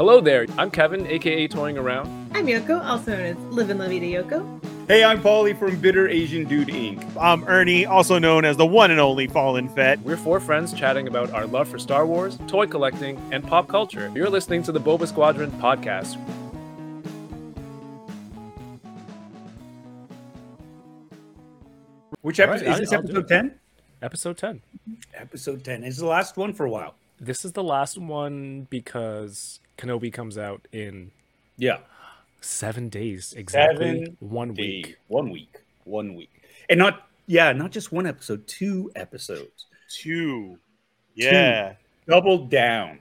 Hello there, I'm Kevin, aka Toying Around. I'm Yoko, also known as Livin La Vida Yoko. Hey, I'm Paulie from Bitter Asian Dude Inc. I'm Ernie, also known as the one and only Fallen Fett. We're four friends chatting about our love for Star Wars, toy collecting, and pop culture. You're listening to the Boba Squadron podcast. Which episode I- is this? I'll Episode ten. Episode 10. Episode ten is the last one for a while. This is the last one because Kenobi comes out in Yeah, seven days exactly. Seven one Day- week. one week, one week, and not yeah, not just one episode, two episodes. Two. Yeah. Double down.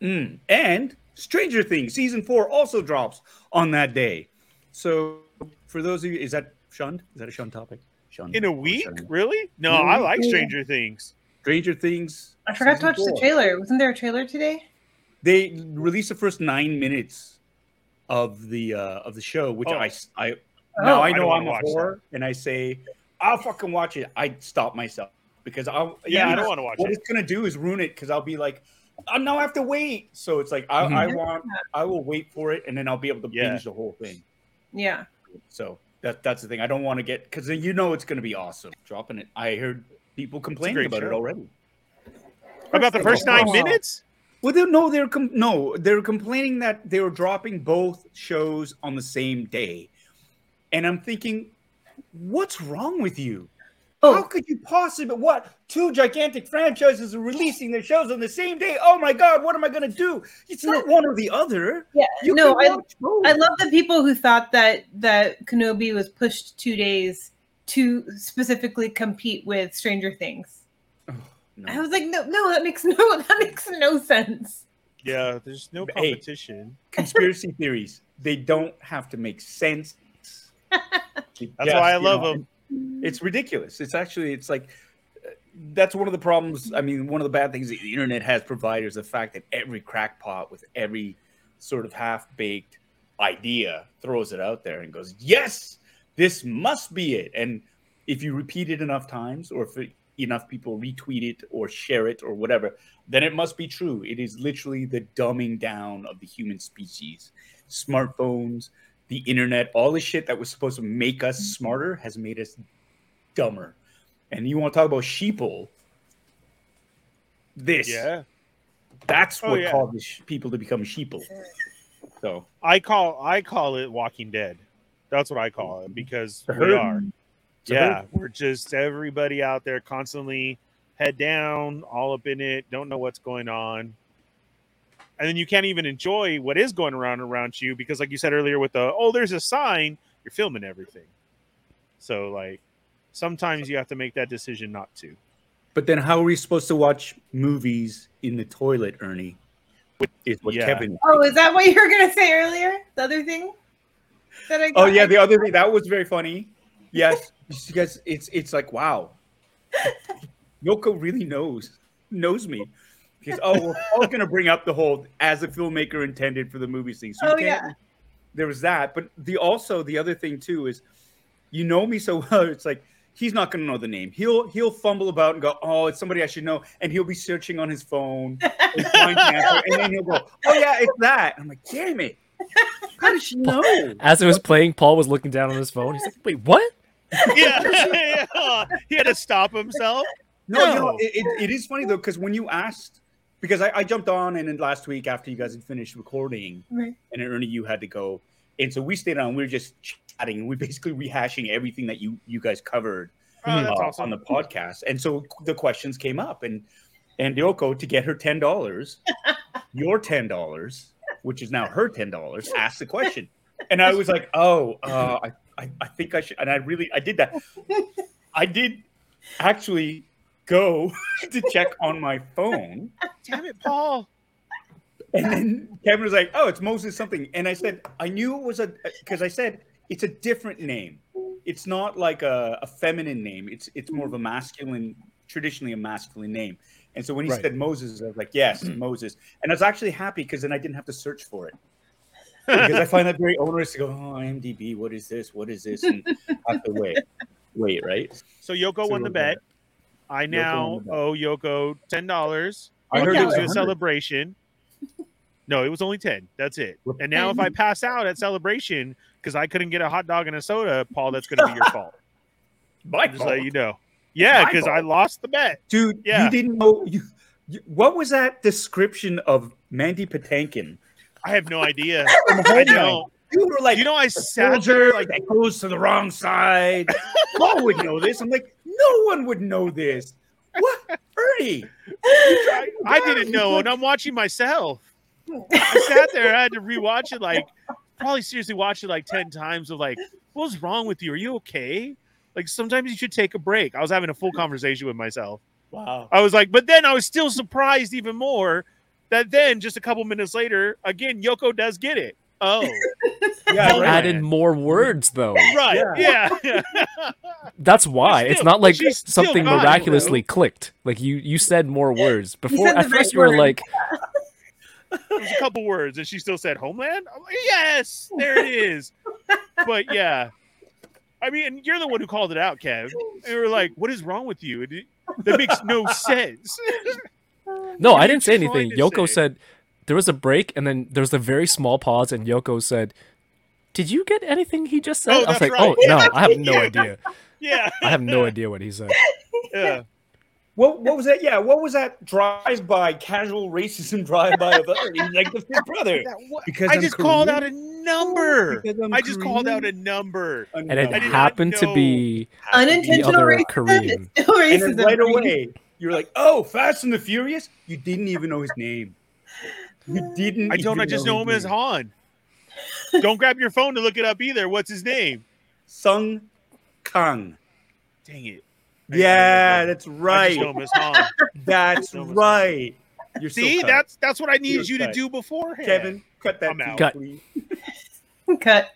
Mm. And Stranger Things season four also drops on that day. So for those of you, is that shunned? Is that a shunned topic? Shunned. In a week? shunned? Really? No, Yeah. I like Stranger Things. Stranger Things. I forgot to season watch the trailer. Wasn't there a trailer today? They released the first nine minutes of the uh, of the show, which Oh. I I Oh, now I I know don't I'm wanna a watch whore, and I say I'll fucking watch it. I stop myself because I'll Yeah, I don't want to watch What it. What it's gonna do is ruin it because I'll be like, I now I have to wait. So it's like I, Mhm. I want I will wait for it, and then I'll be able to Yeah. binge the whole thing. Yeah. So that that's the thing. I don't want to get because you know it's gonna be awesome. Dropping it. I heard people complaining great about it already. About the first nine minutes? Well, they, no, they're com- no, they're complaining that they were dropping both shows on the same day, and I'm thinking, what's wrong with you? Oh. How Oh, could you possibly? What two gigantic franchises are releasing their shows on the same day? Oh my god, what am I gonna do? It's not one or the other. yeah. You no, I. I love the people who thought that that Kenobi was pushed two days to specifically compete with Stranger Things. No. I was like, no, no, that makes no, that makes no sense. Yeah, there's no Hey. competition. Conspiracy theories. They don't have to make sense. That's why I love them. it's ridiculous. It's actually it's like uh, that's one of the problems. I mean, one of the bad things that the internet has provided is the fact that every crackpot with every sort of half baked idea throws it out there and goes, "Yes, this must be it." And if you repeat it enough times, or if it, enough people retweet it or share it or whatever, then it must be true. It is literally the dumbing down of the human species. Smartphones, the internet, all the shit that was supposed to make us mm-hmm. smarter has made us dumber. And you want to talk about sheeple? This, Yeah. that's Oh, what yeah. caused sh- people to become sheeple. So I call I call it Walking Dead. That's what I call it mm-hmm. because The we are. It's a Yeah, herd. we're just everybody out there constantly head down, all up in it, don't know what's going on. And then you can't even enjoy what is going around around you because like you said earlier with the oh there's a sign, you're filming everything. So like sometimes you have to make that decision not to. But then, how are we supposed to watch movies in the toilet, Ernie? Is what Yeah. Kevin. Oh, is that what you were gonna say earlier? The other thing that I Oh yeah, the other thing that was very funny. Yes, because it's it's like wow, Yoko really knows knows me. Because oh, we're all gonna bring up the whole as a filmmaker intended for the movie scene. So Oh, yeah. there was that, but the also the other thing too is, you know me so well. It's like he's not gonna know the name. He'll he'll fumble about and go, oh, it's somebody I should know, and he'll be searching on his phone, and, find answer, and then he'll go, oh yeah, it's that. I'm like, damn it, how did she know? As it was playing, Paul was looking down on his phone. He's like, wait, what? yeah, yeah. he had to stop himself. No, you know, it, it, it is funny though because when you asked, because I, I jumped on and then last week after you guys had finished recording, Right. and Ernie, you had to go, and so we stayed on. We were just chatting. We are basically rehashing everything that you you guys covered Oh, that's uh, awesome. on the podcast, and so the questions came up, and and Yoko to get her ten dollars, your ten dollars, which is now her ten dollars, asked the question, and I was like, oh, uh, I, I I think I should, and I really I did that. I did actually go to check on my phone. Damn it, Paul. And then Kevin was like, "Oh, it's Moses something," and I said, "I knew it was a because I said it's a different name. It's not like a, a feminine name. It's it's more of a masculine, traditionally a masculine name." And so when he Right. said Moses, I was like, "Yes, Moses," and I was actually happy because then I didn't have to search for it because I find that very onerous to go, "Oh, IMDb, what is this? What is this?" And have to wait, wait, right? So Yoko So, won the bet. I now owe Yoko ten dollars. I heard it was a celebration. No, it was only 10. That's it. And now if I pass out at celebration because I couldn't get a hot dog and a soda, Paul, that's going to be your fault. My Just let you know. Yeah, because I lost the bet. Dude, Yeah. you didn't know you, you what was that description of Mandy Patinkin? I have no idea. I don't. You were like You know, I sat soldier like that goes to the wrong side. Paul would know this. I'm like, no one would know this. What, Ernie? I, I didn't know, and I'm watching myself. I sat there, I had to rewatch it like probably seriously watch it like 10 times of like, what's wrong with you? Are you okay? Like sometimes you should take a break. I was having a full conversation with myself. Wow. I was like, but then I was still surprised even more that then just a couple minutes later, again, Yoko does get it. Oh, Yeah, right. added more words though. right. Yeah. That's why. But it's not like something got it, miraculously clicked. Like you you said more words. Before at first right you were word. like, It was a couple words, and she still said homeland. Like, yes, there it is. but yeah, I mean, and you're the one who called it out, Kev. And we were like, "What is wrong with you? It- That makes no sense." No, I didn't say anything. Yoko say? said there was a break and then there was a very small pause and Yoko said, "Did you get anything he just said?" Oh, I was like, right. "Oh, no, I have no Yeah. idea. yeah, I have no idea what he said." yeah. What what was that? Yeah, what was that drive by casual racism drive by of Ernie? Like the fifth brother. Because I I'm just called out a number. I'm I just called out a number. And it I did not happened to be Unintentional other racism. Korean. It's And racism. then right away, you're like, "Oh, Fast and the Furious." You didn't even know his name. You didn't. I don't. I just know him as name. Han. Don't grab your phone to look it up either. What's his name? Sung Kang. Dang it. Yeah, that's I right. just know him as Han. That's right. You're See, cut. that's that's what I needed You're you to do beforehand. Kevin. Cut that. I'm out. Cut. please. cut.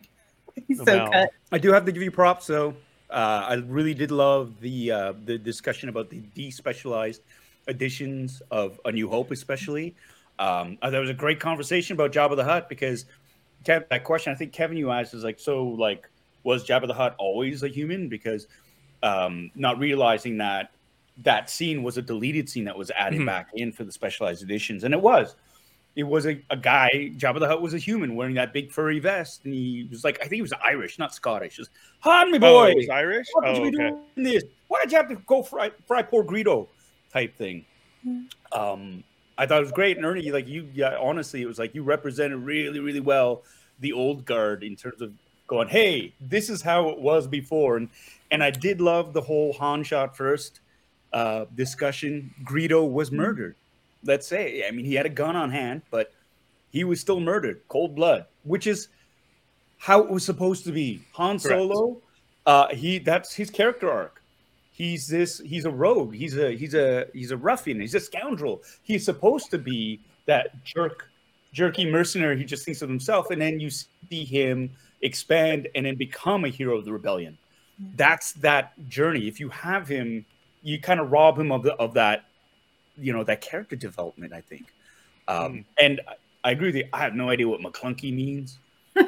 He's I'm so out. cut. I do have to give you props, though. Uh, I really did love the uh, the discussion about the despecialized editions of A New Hope, especially. Um, uh, there was a great conversation about Jabba the Hutt because Kev, that question I think Kevin you asked is like, so like, was Jabba the Hutt always a human? Because um, not realizing that that scene was a deleted scene that was added Mhm. back in for the specialized editions, and it was. It was a, a guy, Jabba the Hutt was a human wearing that big furry vest, and he was like, I think he was Irish, not Scottish. Just, Han, me Oh, boy, he was Irish. what Oh, did you be okay. doing this? Why did you have to go fry, fry poor Greedo type thing? Hmm. Um, I thought it was great, and Ernie, like you, yeah, honestly, it was like you represented really, really well the old guard in terms of going, hey, this is how it was before, and and I did love the whole Han shot first uh, discussion. Greedo was Hmm. murdered. Let's say, I mean, he had a gun on hand, but he was still murdered, cold blood, which is how it was supposed to be. Han Correct. Solo, uh, he that's his character arc. He's this. He's a rogue. He's a he's a he's a ruffian. He's a scoundrel. He's supposed to be that jerk, jerky mercenary. He just thinks of himself, and then you see him expand and then become a hero of the rebellion. That's that journey. If you have him, you kind of rob him of the, of that, you know, that character development. I think, um, and I- I agree with you. I have no idea what Maclunkey means.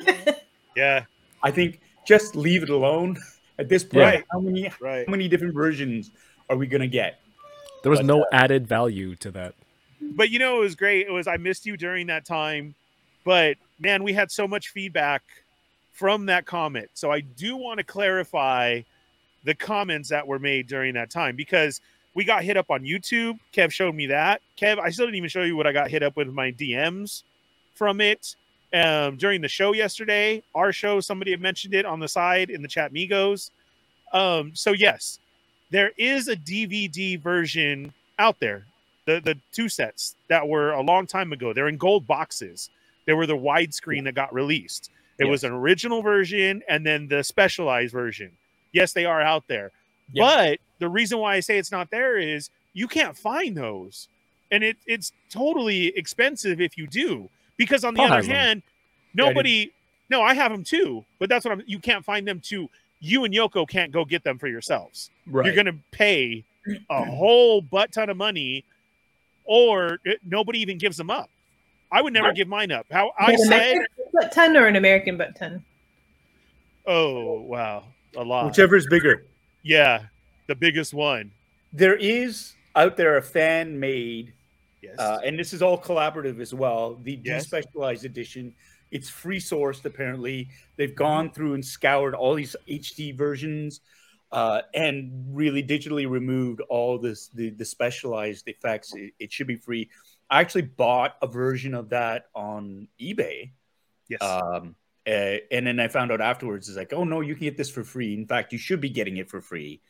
Yeah, I think just leave it alone at this point. Yeah. How many right. how many different versions are we gonna get? There was But, no added value to that. But you know, it was great. It was I missed you during that time, but man, we had so much feedback from that comment. So I do want to clarify the comments that were made during that time because we got hit up on YouTube. Kev showed me that. Kev, I still didn't even show you what I got hit up with my DMs from it. Um, during the show yesterday, our show, somebody had mentioned it on the side in the chat Migos. Um, so yes, there is a DVD version out there the the two sets that were a long time ago. They're in gold boxes. They were the widescreen that got released. It was an original version and then the specialized version. Yes, they are out there. Yeah. But the reason why I say it's not there is you can't find those. And it, it's totally expensive if you do. Because on the Paul other has them. hand, Yeah, I nobody no, I have them too. But that's what I'm you can't find them too. You and Yoko can't go get them for yourselves Right. you're going to pay a whole butt ton of money or it- nobody even gives them up i would never Right. give mine up how i An said American butt ton or an American butt ton? oh wow a lot Whichever is bigger. Yeah the biggest one There is out there a fan made Yes. uh, and this is all collaborative as well. The Yes. despecialized edition, it's free sourced. Apparently, they've gone through and scoured all these HD versions, uh, and really digitally removed all this the the specialized effects. It, it should be free. I actually bought a version of that on eBay. yes. Um, uh, and then I found out afterwards, it's like, oh no, you can get this for free. In fact, you should be getting it for free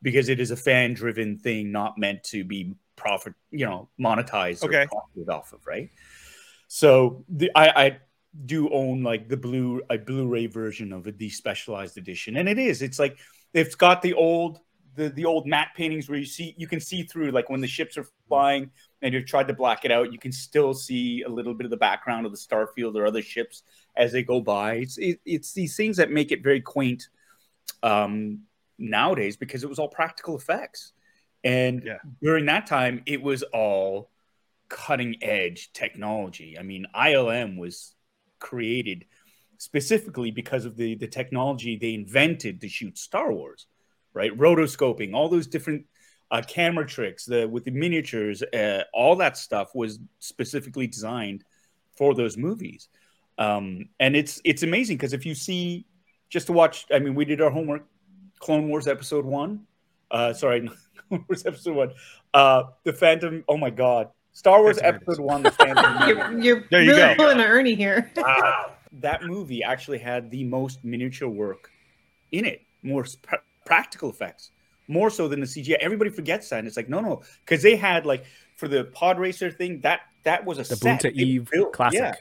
because it is a fan driven thing, not meant to be profit, you know, monetized Okay. or profited off of, right? So the I, I do own like the blue a Blu-ray version of a despecialized edition, and it is. It's like it's got the old the the old matte paintings where you see you can see through like when the ships are flying and you've tried to black it out, you can still see a little bit of the background of the Starfield or other ships as they go by. It's it, it's these things that make it very quaint um, nowadays because it was all practical effects, and Yeah. during that time it was all cutting edge technology. I mean, ILM was created specifically because of the the technology they invented to shoot Star Wars, right? Rotoscoping, all those different uh, camera tricks, the with the miniatures, uh, all that stuff was specifically designed for those movies. Um, and it's it's amazing because if you see just to watch, I mean, we did our homework, Clone Wars episode one. Uh, sorry, Clone Wars episode one. Uh, the Phantom. Oh my God, Star Wars Phantom episode one. The Phantom. You're, you're There you really go. pulling an Ernie here. wow. That movie actually had the most miniature work in it, more sp- practical effects, more so than the CGI. Everybody forgets that. And it's like, no, no, because they had like for the pod racer thing, that that was a The set. Boonta They Eve built- classic. Yeah,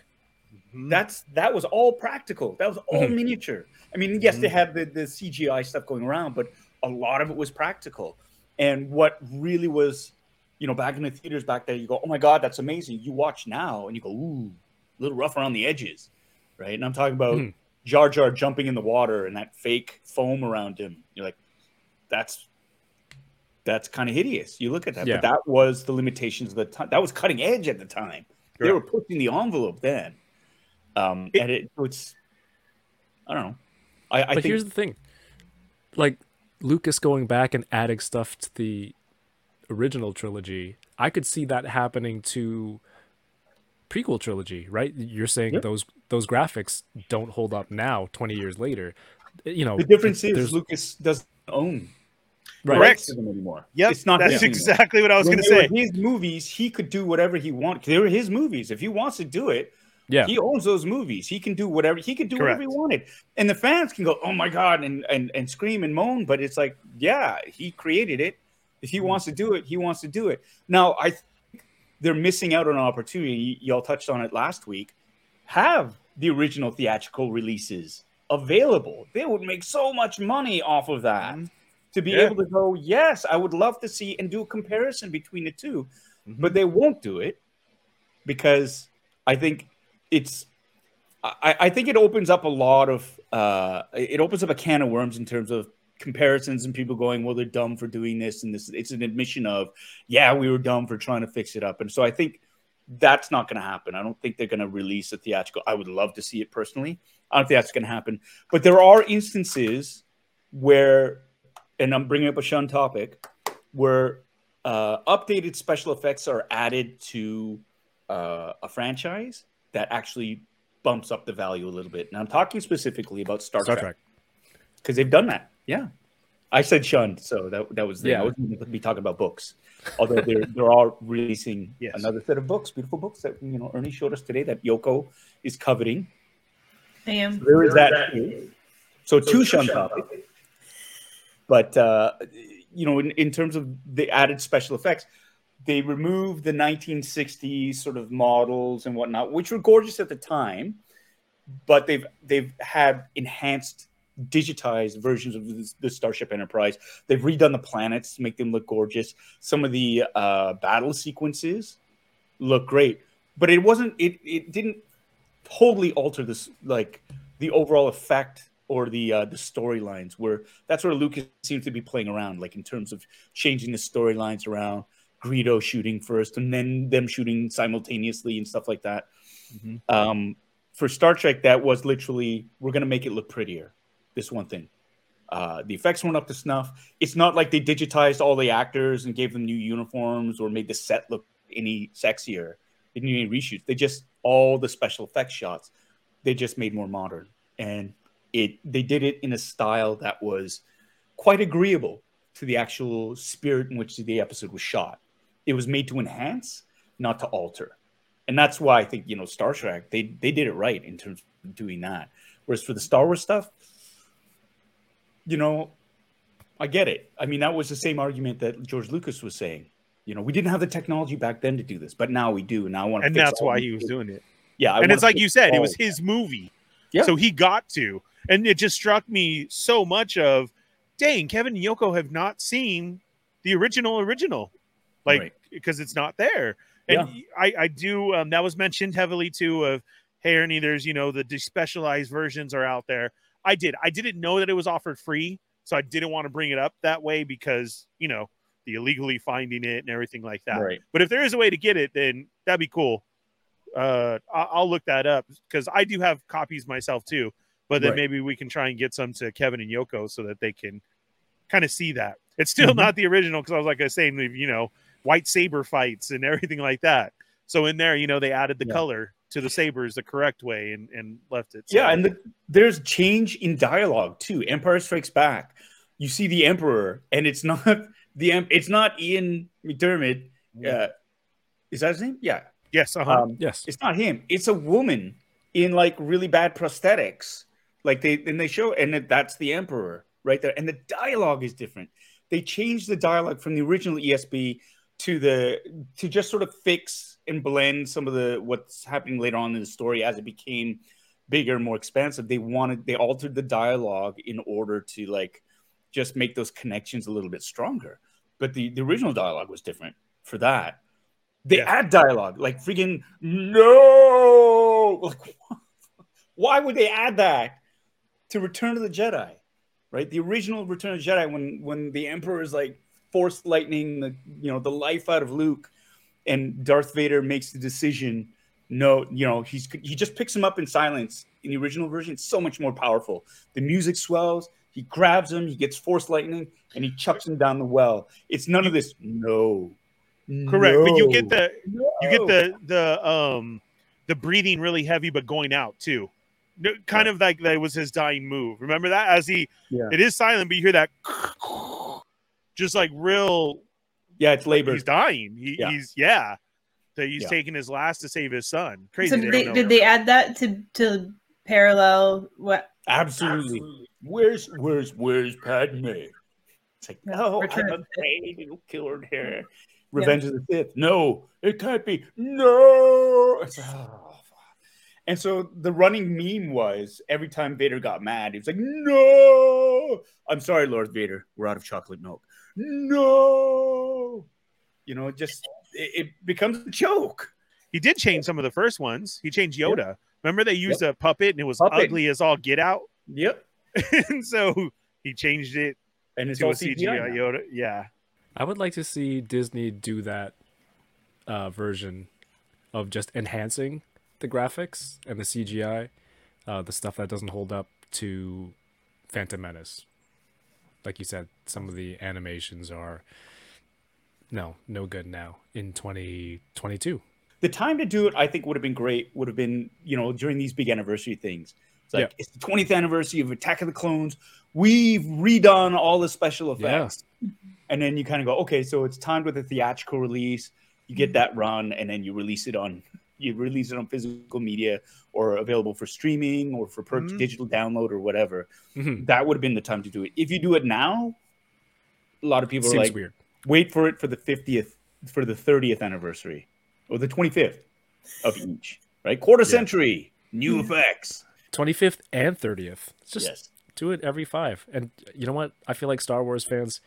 Mhm. that's that was all practical. That was all Mhm. miniature. I mean, yes, they Mhm. had the, the CGI stuff going around, but a lot of it was practical. And what really was, you know, back in the theaters back there, you go, oh my god, that's amazing. You watch now and you go, ooh, a little rough around the edges, right? And I'm talking about Mhm. Jar Jar jumping in the water and that fake foam around him. You're like, that's that's kind of hideous. You look at that, Yeah. but that was the limitations of the time. That was cutting edge at the time. They were pushing the envelope then. Um, It- and it, it's, I don't know. I, I but think here's the thing like lucas going back and adding stuff to the original trilogy i could see that happening to prequel trilogy right you're saying Yeah. those those graphics don't hold up now 20 years later you know the difference there's- is Lucas doesn't own right Correct. rights to them anymore. Yep, it's not that's his anymore. exactly what I was going to say. were His movies, he could do whatever he wants. They were his movies. If he wants to do it, yeah he owns those movies. He can do whatever he can do whatever he wanted, and the fans can go, "Oh my god!" and and and scream and moan. But it's like, yeah, he created it. If he wants to do it, he wants to do it. Now, I think they're missing out on an opportunity. Y- Y'all touched on it last week. Have the original theatrical releases available. They would make so much money off of that. Mhm. To be Yeah. able to go, yes, I would love to see and do a comparison between the 2 Mhm. but they won't do it because I think it's I, I think it opens up a lot of uh, it opens up a can of worms in terms of comparisons and people going, well, they're dumb for doing this and this. It's an admission of, yeah, we were dumb for trying to fix it up, and so I think that's not going to happen. I don't think they're going to release a theatrical. I would love to see it personally. I don't think that's going to happen, but there are instances where, and I'm bringing up a shun topic, where uh, updated special effects are added to uh, a franchise that actually bumps up the value a little bit. And I'm talking specifically about Star, star Trek trek because they've done that. Yeah, I said shunned, so that that was the, Yeah. I wasn't going to be talking about books, although they're they're all releasing Yes. another set of books, beautiful books that you know Ernie showed us today that Yoko is coveting. I am. There is that. too. So two shun topics, but uh, you know, in, in terms of the added special effects, they removed the 1960s sort of models and whatnot, which were gorgeous at the time, but they've they've had enhanced digitized versions of the, the Starship Enterprise. They've redone the planets to make them look gorgeous. Some of the uh, battle sequences look great, but it wasn't. It it didn't totally alter this like the overall effect or the uh, the storylines. Where that's where Lucas seems to be playing around, like in terms of changing the storylines around. Greedo shooting first, and then them shooting simultaneously and stuff like that. Mhm. Um, for Star Trek, that was literally we're going to make it look prettier. This one thing. Uh, the effects weren't up to snuff. It's not like they digitized all the actors and gave them new uniforms or made the set look any sexier, they didn't need any reshoots. They just all the special effects shots, they just made more modern, and it they did it in a style that was quite agreeable to the actual spirit in which the episode was shot. It was made to enhance, not to alter, and that's why I think you know Star Trek they they did it right in terms of doing that. Whereas for the Star Wars stuff, you know, I get it. I mean, that was the same argument that George Lucas was saying. You know, we didn't have the technology back then to do this, but now we do. Now I want to, and that's why he was doing it. Yeah, I and it's like you said, it was his movie. Yeah. So he got to. And it just struck me so much of, dang, Kevin and Yoko have not seen the original original. Like, Right. because it's not there. And I, I do, um, that was mentioned heavily too of, hey, Ernie, there's, you know, the despecialized versions are out there. I did. I didn't know that it was offered free. So I didn't want to bring it up that way because, you know, the illegally finding it and everything like that. Right. But if there is a way to get it, then that'd be cool. Uh, I- I'll look that up because I do have copies myself too. But then Right. maybe we can try and get some to Kevin and Yoko so that they can kind of see that. It's still Mhm. not the original because I was like I was saying, you know, white saber fights and everything like that. So in there, you know, they added the Yeah. color to the sabers the correct way and and left it. So, Yeah, and the, there's change in dialogue too. Empire Strikes Back. You see the Emperor, and it's not the em- it's not Ian McDermott. Uh, is that his name? Yeah. yes, uh-huh. Um, Yes. it's not him. It's a woman in like really bad prosthetics. Like they and they show, and that's the Emperor right there. And the dialogue is different. They changed the dialogue from the original ESB to the to just sort of fix and blend some of the what's happening later on in the story as it became bigger and more expansive. They wanted they altered the dialogue in order to like just make those connections a little bit stronger. But the, the original dialogue was different for that. They Yeah. add dialogue like freaking no. Like, why would they add that to Return of the Jedi? Right, the original Return of the Jedi when when the Emperor is like force lightning the you know the life out of Luke, and Darth Vader makes the decision. No, you know he's he just picks him up in silence. In the original version, it's so much more powerful. The music swells. He grabs him. He gets force lightning, and he chucks him down the well. It's none of this. No, correct. But you get No. the you get the the um the breathing really heavy but going out too No, kind of like that was his dying move remember that as he Yeah. it is silent but you hear that just like real yeah, it's labor. he's dying he, Yeah. he's yeah that he's Yeah. taking his last to save his son crazy So did don't they, did they add that to to parallel what? Absolutely. Where's where's where's Padme? It's like no, Return I'm of the Sith. afraid you'll kill her here. Revenge of the Sith. No, it can't be. No. It's oh, and so the running meme was every time Vader got mad, he was like, "No, I'm sorry, Lord Vader, we're out of chocolate milk." No, you know, just it, it becomes a joke. he did change some of the first ones. He changed yoda. Remember they used a puppet and it was Puppet. ugly as all get out? Yep, and so he changed it and it's to all a CGI. cgi yoda. Yeah. I would like to see Disney do that uh, version of just enhancing the graphics and the CGI, uh, the stuff that doesn't hold up to Phantom Menace. Like you said, some of the animations are no, no good now in 2022. the time to do it, I think, would have been great. Would have been, you know, during these big anniversary things. It's like Yeah. it's the 20th anniversary of Attack of the Clones. We've redone all the special effects, and then you kind of go, okay, so it's timed with a theatrical release. You get mm-hmm. that run, and then you release it on you release it on physical media or available for streaming or for purchase, Mhm. digital download or whatever. Mhm. That would have been the time to do it. If you do it now, a lot of people are Seems like, weird. wait for it for the 50th for the 30th anniversary or the 25th of each right quarter century new effects 25th and 30th. It's just yes do it every five. And you know what? I feel like Star Wars fans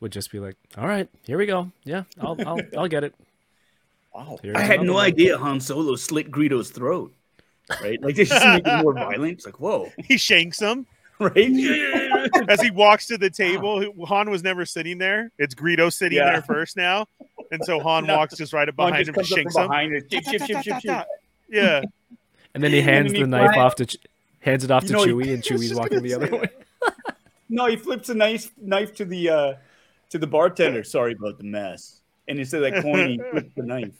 would just be like, "All right, here we go. Yeah, I'll I'll, I'll get it." Wow Here's i had no one. idea han solo slit greedo's throat right like they just make it more violent it's like whoa he shanks him right as he walks to the table. Han was never sitting there. It's Greedo sitting Yeah. there first now, and so Han No. walks just right up behind just him, comes up shanks him. Yeah, And then he hands the knife fly- off to Ch- hands it off You to know, Chewie, and Chewie's walking the other way. no he flips a nice knife to the uh to the bartender sorry about the mess and instead of that coin he flips the knife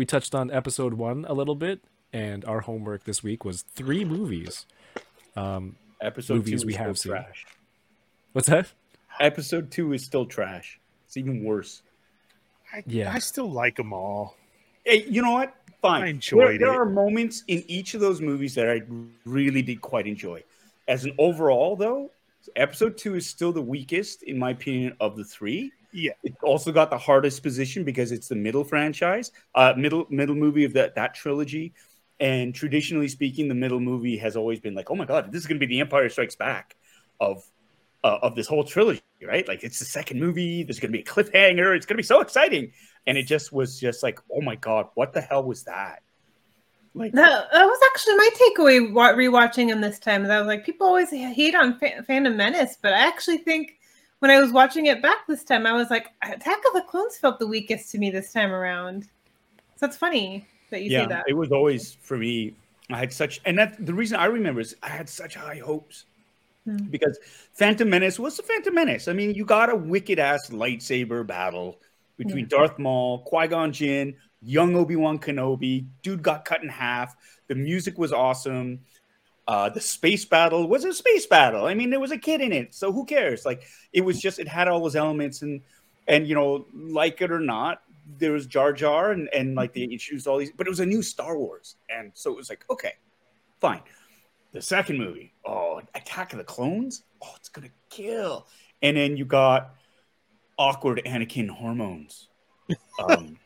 we touched on episode one a little bit, and our homework this week was three movies. Um, Episode Movies two we is have still seen. trash. what's that? Episode two is still trash. It's even worse. I, Yeah. I still like them all. Hey, you know what? Fine. I there, enjoyed there it. are moments in each of those movies that I really did quite enjoy. As an overall, though, episode two is still the weakest, in my opinion, of the three. Yeah. It also got the hardest position because it's the middle franchise, uh, middle middle movie of that that trilogy. And traditionally speaking, the middle movie has always been like, oh my god, this is going to be the Empire Strikes Back of uh, of this whole trilogy, right? Like it's the second movie. There's going to be a cliffhanger. It's going to be so exciting. And it just was just like, oh my god, what the hell was that? Like, That, that was actually my takeaway rewatching him this time. Is I was like, people always hate on Fa- Phantom Menace, but I actually think when I was watching it back this time, I was like, Attack of the Clones felt the weakest to me this time around. So it's funny that you yeah, say that. it was always for me. I had such, and that the reason I remember is I had such high hopes Hmm. because Phantom Menace was the Phantom Menace. I mean, you got a wicked ass lightsaber battle between Darth Maul, Qui Gon Jinn, young Obi Wan Kenobi. Dude got cut in half. The music was awesome. Uh, the space battle was a space battle. I mean, there was a kid in it, so who cares? Like, it was just it had all those elements, and and you know, like it or not, there was Jar Jar, and and like they introduced all these, but it was a new Star Wars, and so it was like, okay, fine. The second movie, oh, Attack of the Clones, oh, it's gonna kill, and then you got awkward Anakin hormones. Um,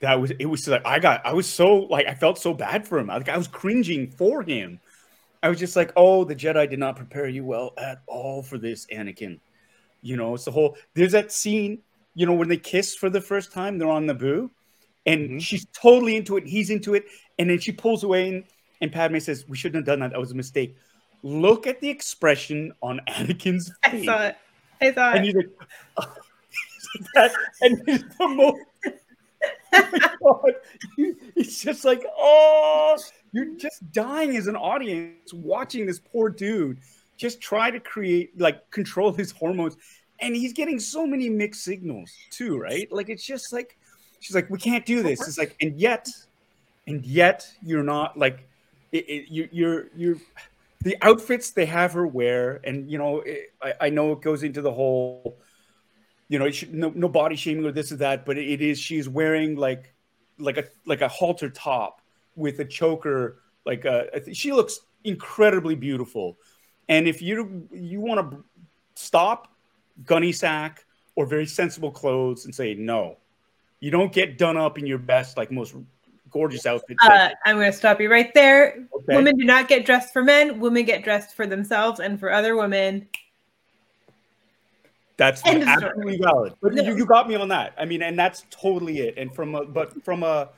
that was it was like I got I was so like I felt so bad for him. Like I was cringing for him. I was just like, oh, the Jedi did not prepare you well at all for this, Anakin. You know, it's the whole there's that scene, you know, when they kiss for the first time, they're on Naboo, and Mhm. she's totally into it, he's into it, and then she pulls away and, and Padme says, We shouldn't have done that. That was a mistake. Look at the expression on Anakin's I face. saw it. I saw And it. he's like, that, and it's the most. Oh my God. It's just like, oh, you're just dying as an audience watching this poor dude just try to create, like, control his hormones. And he's getting so many mixed signals, too, right? Like, it's just like, she's like, we can't do this. It's like, and yet, and yet, you're not like, it, it, you, you're, you're, the outfits they have her wear, and you know, it, I, I know it goes into the whole, you know, should, no, no body shaming or this or that, but it is she's wearing like, like a like a halter top with a choker, like a, I she looks incredibly beautiful, and if you you want to stop gunny sack or very sensible clothes and say no, you don't get done up in your best like most gorgeous outfit. Uh, I'm going to stop you right there. Okay. Women do not get dressed for men. Women get dressed for themselves and for other women. That's End of story. absolutely valid. But No. you, you got me on that. I mean, and that's totally it. And from a but from a,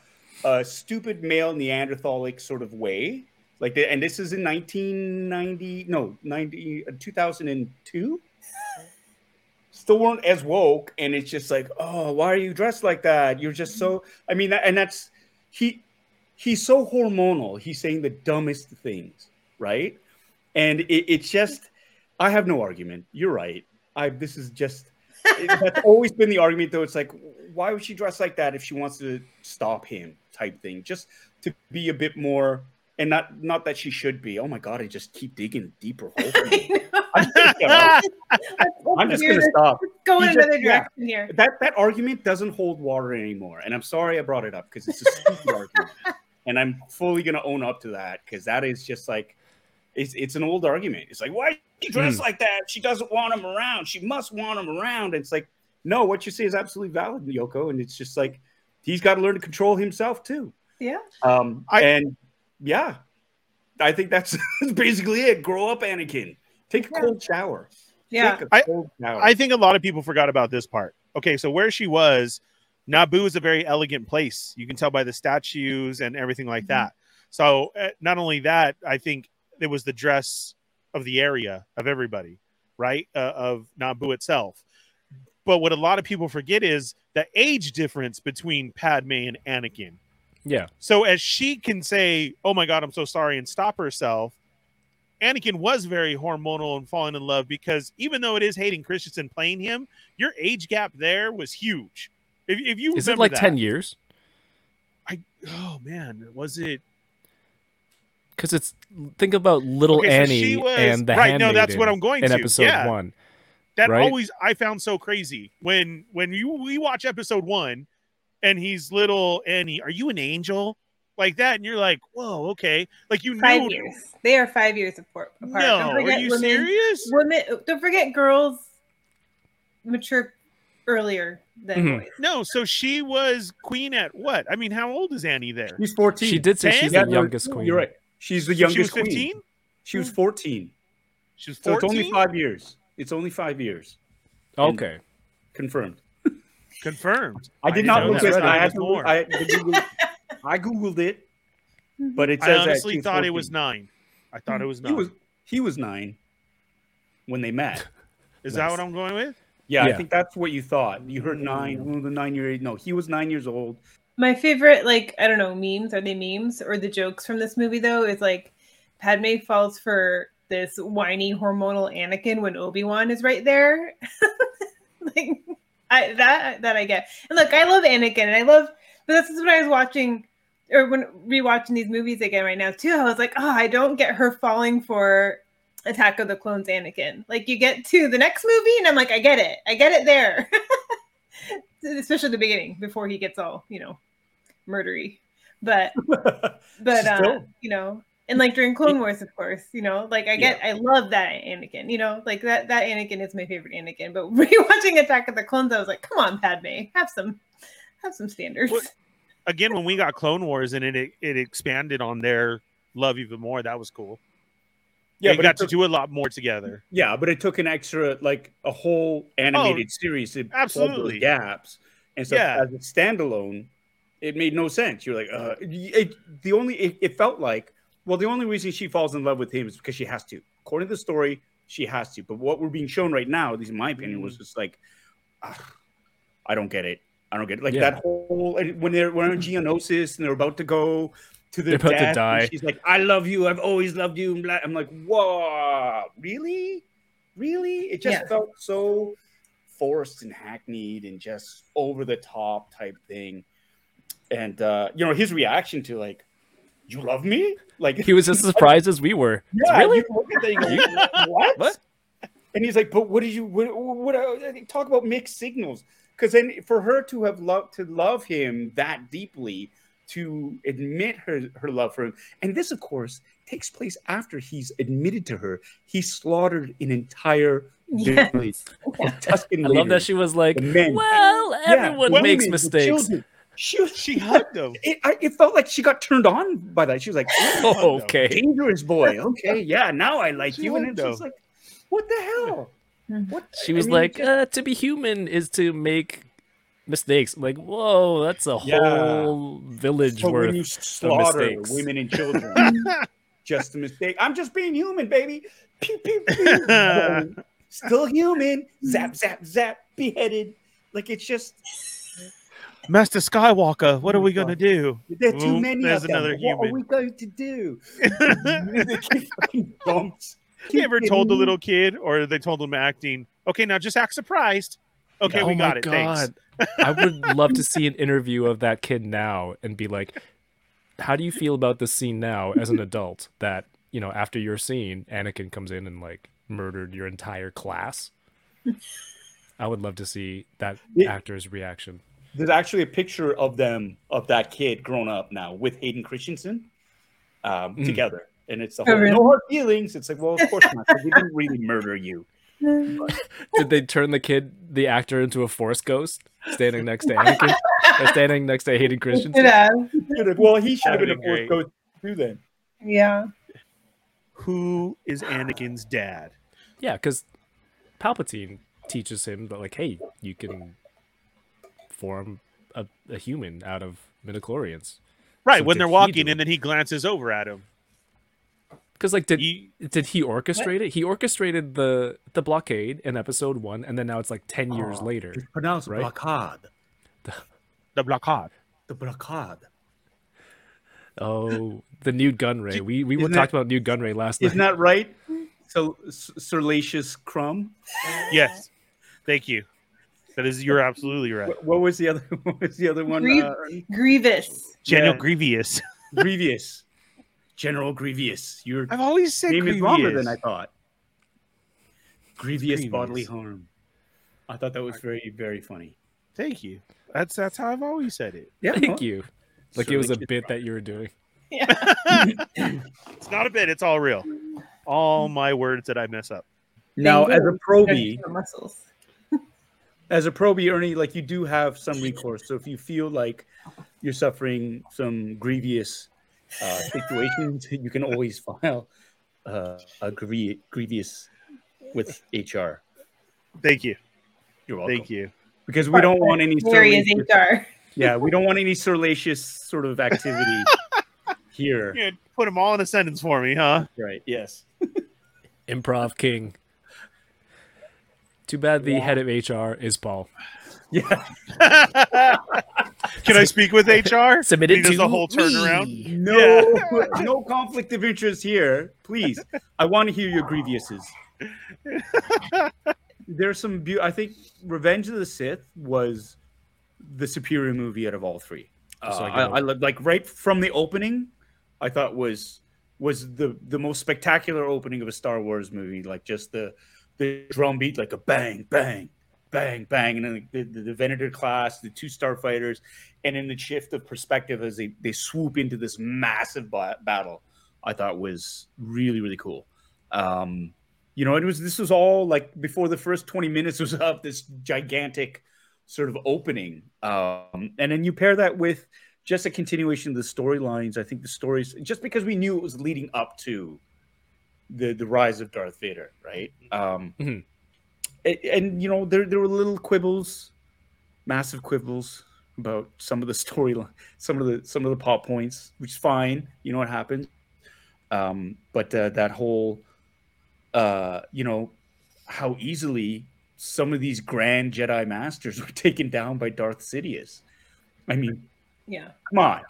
a stupid male Neanderthalic sort of way, like the, and this is in 1990, no, 90, uh, 2002. Still weren't as woke, and it's just like, oh, why are you dressed like that? You're just so. I mean, and that's he. He's so hormonal. He's saying the dumbest things, right? And it, it's just, I have no argument. You're right. I this is just that's always been the argument though. It's like why would she dress like that if she wants to stop him type thing? Just to be a bit more and not not that she should be. Oh my god, I just keep digging deeper hole. I'm, you know, I'm just gonna stop. Go in You just- another yeah. direction here. That that argument doesn't hold water anymore. And I'm sorry I brought it up because it's a stupid argument. And I'm fully gonna own up to that because that is just like it's it's an old argument. It's like, why she dressed hmm. like that? She doesn't want him around. She must want him around. It's like, no, what you say is absolutely valid, Yoko. And it's just like he's got to learn to control himself too. Yeah. Um, I- and yeah, I think that's basically it. Grow up, Anakin. Take a Yeah. cold shower. Yeah. Take a cold shower. I think a lot of people forgot about this part. Okay, so where she was, Naboo is a very elegant place. You can tell by the statues and everything like that. So uh, not only that, I think it was the dress of the area of everybody, right? Uh, of Naboo itself. But what a lot of people forget is the age difference between Padme and Anakin. Yeah. So as she can say, "Oh my God, I'm so sorry," and stop herself, Anakin was very hormonal and falling in love because even though it is Hayden Christensen playing him, your age gap there was huge. If, if you Is it like that- 10 years? I oh man, was it? Because it's think about little Okay, Annie she was- and the right, no, that's what I'm going in to, episode yeah. one. That Right? always I found so crazy when when you we watch episode one, and he's little Annie. Are you an angel? Like that, and you're like, whoa, okay. Like you Five knew. years. They are five years apart. apart. No, Don't are forget you women, serious? Women, don't forget girls mature earlier than Mhm. boys. No, so she was queen at what? I mean, how old is Annie there? She's 14. She did say Ten? she's Yeah, the youngest queen. You're right. She's the So youngest she was queen. 15? She was 14. She was 14. So 14? it's only five years. It's only five years. Okay. Confirmed. Confirmed. I did didn't look at it. I had to more. I, the I googled it, mm-hmm. but it I says that honestly she's thought it was nine. I thought it was He nine. was he was nine when they met. Is that what I'm going with? Yeah, Yeah. I think that's what you thought. You heard nine. The nine-year-old. No, he was nine years old. My favorite, like, I don't know, memes. Are they memes or the jokes from this movie, though? Is like Padme falls for this whiny hormonal Anakin when Obi Wan is right there. like, I that that I get. And look, I love Anakin, and I love. But this is when I was watching or when rewatching these movies again right now too. I was like, oh, I don't get her falling for Attack of the Clones Anakin. Like, you get to the next movie, and I'm like, I get it. I get it there. Especially the beginning before he gets all you know murdery. But but uh, you know, and like during Clone Wars, of course, you know, like I get, I love that Anakin. You know, like that that Anakin is my favorite Anakin. But rewatching Attack of the Clones, I was like, come on, Padme, have some have some standards. What- Again, when we got Clone Wars and it it expanded on their love even more, that was cool. Yeah, they but got it to do a lot more together. yeah, but it took an extra like a whole animated series to absolutely. gaps. And so Yeah. as a standalone, it made no sense. You're like, uh, it, the only it, it felt like well, the only reason she falls in love with him is because she has to. According to the story, she has to. But what we're being shown right now, at least in my opinion, Mm. was just like, ah, I don't get it. I don't get it. Like Yeah. that whole when they're we're in Geonosis and they're about to go to They're their about to death, and die. She's like, I love you. I've always loved you. I'm like, whoa, really, really? It just Yeah. felt so forced and hackneyed and just over the top type thing. And uh, you know, his reaction to like, you love me? Like He was as surprised as we were. yeah, really? you look at that, you go, what? What? And he's like, but what did you what, what, what talk about mixed signals? Because then for her to have loved to love him that deeply, to admit her her love for him, and this of course takes place after he's admitted to her. He slaughtered an entire Yes. village of Tusken I love that she was like, the men. well, Yeah, everyone women, makes the mistakes. Children. She was, She hugged him. it, I, it felt like she got turned on by that. She was like, Oh, okay. dangerous boy. Okay, yeah, now I like She you. And would, it's like, what the hell? What? She I was mean, like, just- uh, to be human is to make mistakes. I'm like, whoa, that's a Yeah. whole village so worth. when you slaughter mistakes. women and children, just a mistake. I'm just being human, baby. Pew, pew, pew. Still human. Zap, zap, zap. Beheaded. Like it's just Master Skywalker, what are we gonna do? there are too many there's of them. What are we going to do? Bumps. You ever told the little kid, or they told him acting? Okay, now just act surprised. Okay, oh we got it. Thanks. God. I would love to see an interview of that kid now and be like, how do you feel about this scene now as an adult that, you know, after your scene, Anakin comes in and like murdered your entire class? I would love to see that actor's reaction. There's actually a picture of them of that kid grown up now with Hayden Christensen um, Mm. together, and it's the Oh, whole really? no hard feelings. It's like, well, of course not. We didn't really murder you. Did they turn the kid, the actor, into a force ghost standing next to Anakin? standing next to Hayden Christensen? have. Well, he should have That'd been a be fourth ghost too. Then Yeah. Who is Anakin's dad? Yeah, because Palpatine teaches him that, like, hey, you can form a, a human out of midichlorians. Right So when they're walking, and then he glances over at him. Because, like, did He- did he orchestrate it? He orchestrated the the blockade in episode one, and then now it's like ten years Oh, later. it's pronounced right? blockade. the blockade. The blockade. Oh, the Nute Gunray. We we Isn't talked that- about Nute Gunray last night. Isn't that right? So S- Sirlacious Crumb. Yes, thank you. That is, you're absolutely right. What, what was the other? What was the other one? Grieve- Uh, Grievous. General Yeah. Grievous. Grievous, General Grievous. Your I've always said name Grievous. is longer than I thought. Grievous, Grievous. bodily harm. I thought that was very, very funny. Thank you. That's that's how I've always said it. Yeah, Thank you. Like it was a Certainly bit that you were doing. Yeah. It's not a bit. It's all real. All my words that I mess up. Now, as a Bingo. probie, muscles. As a probie, Ernie, like you do have some recourse. So if you feel like you're suffering some grievous uh, situations, you can always file uh, a grie- grievous with HR. Thank you. You're welcome. Thank you. Because we don't want any Mary is HR. yeah, we don't want any salacious sort of activity here. You put them all in a sentence for me, huh? Right? Yes. Improv king. Too bad the head of HR is Paul. Yeah. Can I speak with HR? Submitted He does to a whole me. turnaround. No, no conflict of interest here. Please, I want to hear your grievances. There's some. Be- I think Revenge of the Sith was the superior movie out of all three. Uh, Just like I, I like right from the opening. I thought was was the the most spectacular opening of a Star Wars movie. Like just the the drum beat, like a bang, bang, bang, bang, and then the, the, the Venator class, the two starfighters, and then the shift of perspective as they, they swoop into this massive ba- battle i thought was really really cool. Um you know it was this was all like before the first 20 minutes was up this gigantic sort of opening. Um and then you pair that with just a continuation of the storylines. I think the stories just because we knew it was leading up to the the rise of darth vader right um Mhm. a- and, you know there there were little quibbles massive quibbles about some of the storyline, some of the some of the pop points, which is fine. You know what happened, um, but uh, that whole, uh, you know, how easily some of these grand Jedi masters were taken down by Darth Sidious. I mean, Yeah. come on,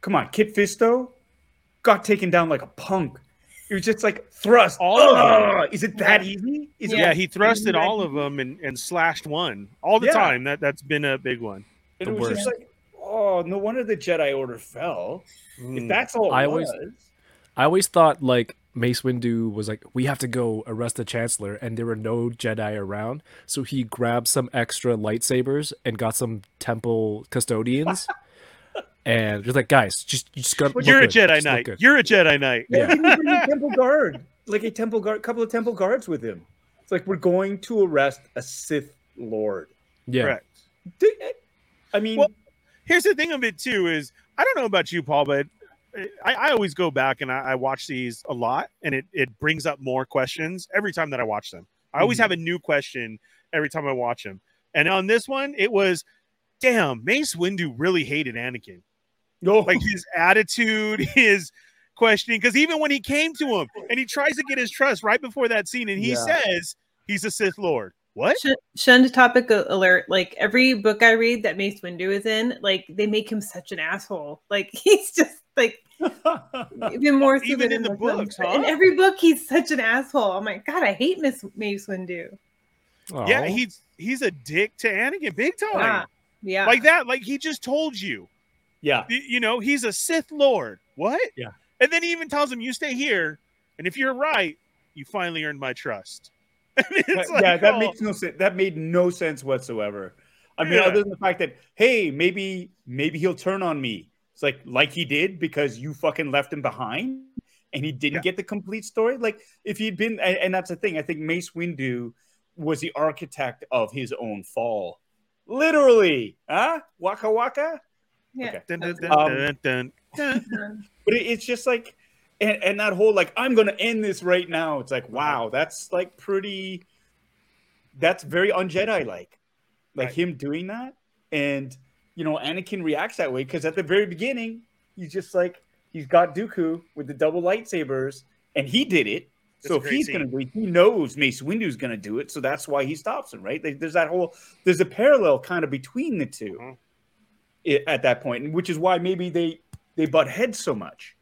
come on, Kit Fisto got taken down like a punk. It was just like thrust. All of them. Is it that easy? Is Yeah, it, he thrusted all of them and, and slashed one all the Yeah. time. That that's been a big one. and the it was just like, oh, no wonder the Jedi Order fell. If Mm. that's all it I always- was. I always thought like Mace Windu was like, we have to go arrest the Chancellor, and there were no Jedi around, so he grabbed some extra lightsabers and got some temple custodians, and just like, guys, just you just got. But you're a Jedi Knight. You're a Jedi Knight. Yeah, Yeah. he a temple guard, like a temple guard, couple of temple guards with him. It's like we're going to arrest a Sith Lord. yeah. Correct. I mean, Well, Here's the thing of it too is I don't know about you, Paul, but I, I always go back and I, I watch these a lot, and it it brings up more questions every time that I watch them. I always Mhm. have a new question every time I watch them. And on this one, it was, damn, Mace Windu really hated Anakin. No, like his attitude, his questioning. Because even when he came to him and he tries to get his trust right before that scene, and he Yeah. says he's a Sith Lord. What? Shunned topic alert. Like every book I read that Mace Windu is in, like they make him such an asshole. Like he's just like even more so Even than in the films. books, huh? In every book, he's such an asshole. I'm like, God, I hate Miss Mace Windu. Yeah, oh. he's he's a dick to Anakin, big time. Yeah, yeah. Like that. Like he just told you. Yeah, You know, he's a Sith Lord. What? Yeah. And then he even tells him, "You stay here, and if you're right, you finally earned my trust." It's yeah, that oh, makes no sense. That made no sense whatsoever. I mean, Yeah. other than the fact that hey, maybe maybe he'll turn on me. It's like like he did because you fucking left him behind, and he didn't Yeah. get the complete story. Like if he'd been, and, and that's the thing. I think Mace Windu was the architect of his own fall, literally. Huh? Waka waka. Yeah. okay. dun, dun, dun, dun, dun, dun. But it, it's just like, and, and that whole like, I'm gonna end this right now. It's like, wow, that's like pretty. That's very un-Jedi like, like Right. him doing that, and you know, Anakin reacts that way because at the very beginning, he's just like, he's got Dooku with the double lightsabers, and he did it. That's So if he's scene. gonna do it, he knows Mace Windu's gonna do it, so that's why he stops him, right? There's that whole, there's a parallel kind of between the 2 Mhm. At that point, and which is why maybe they they butt heads so much,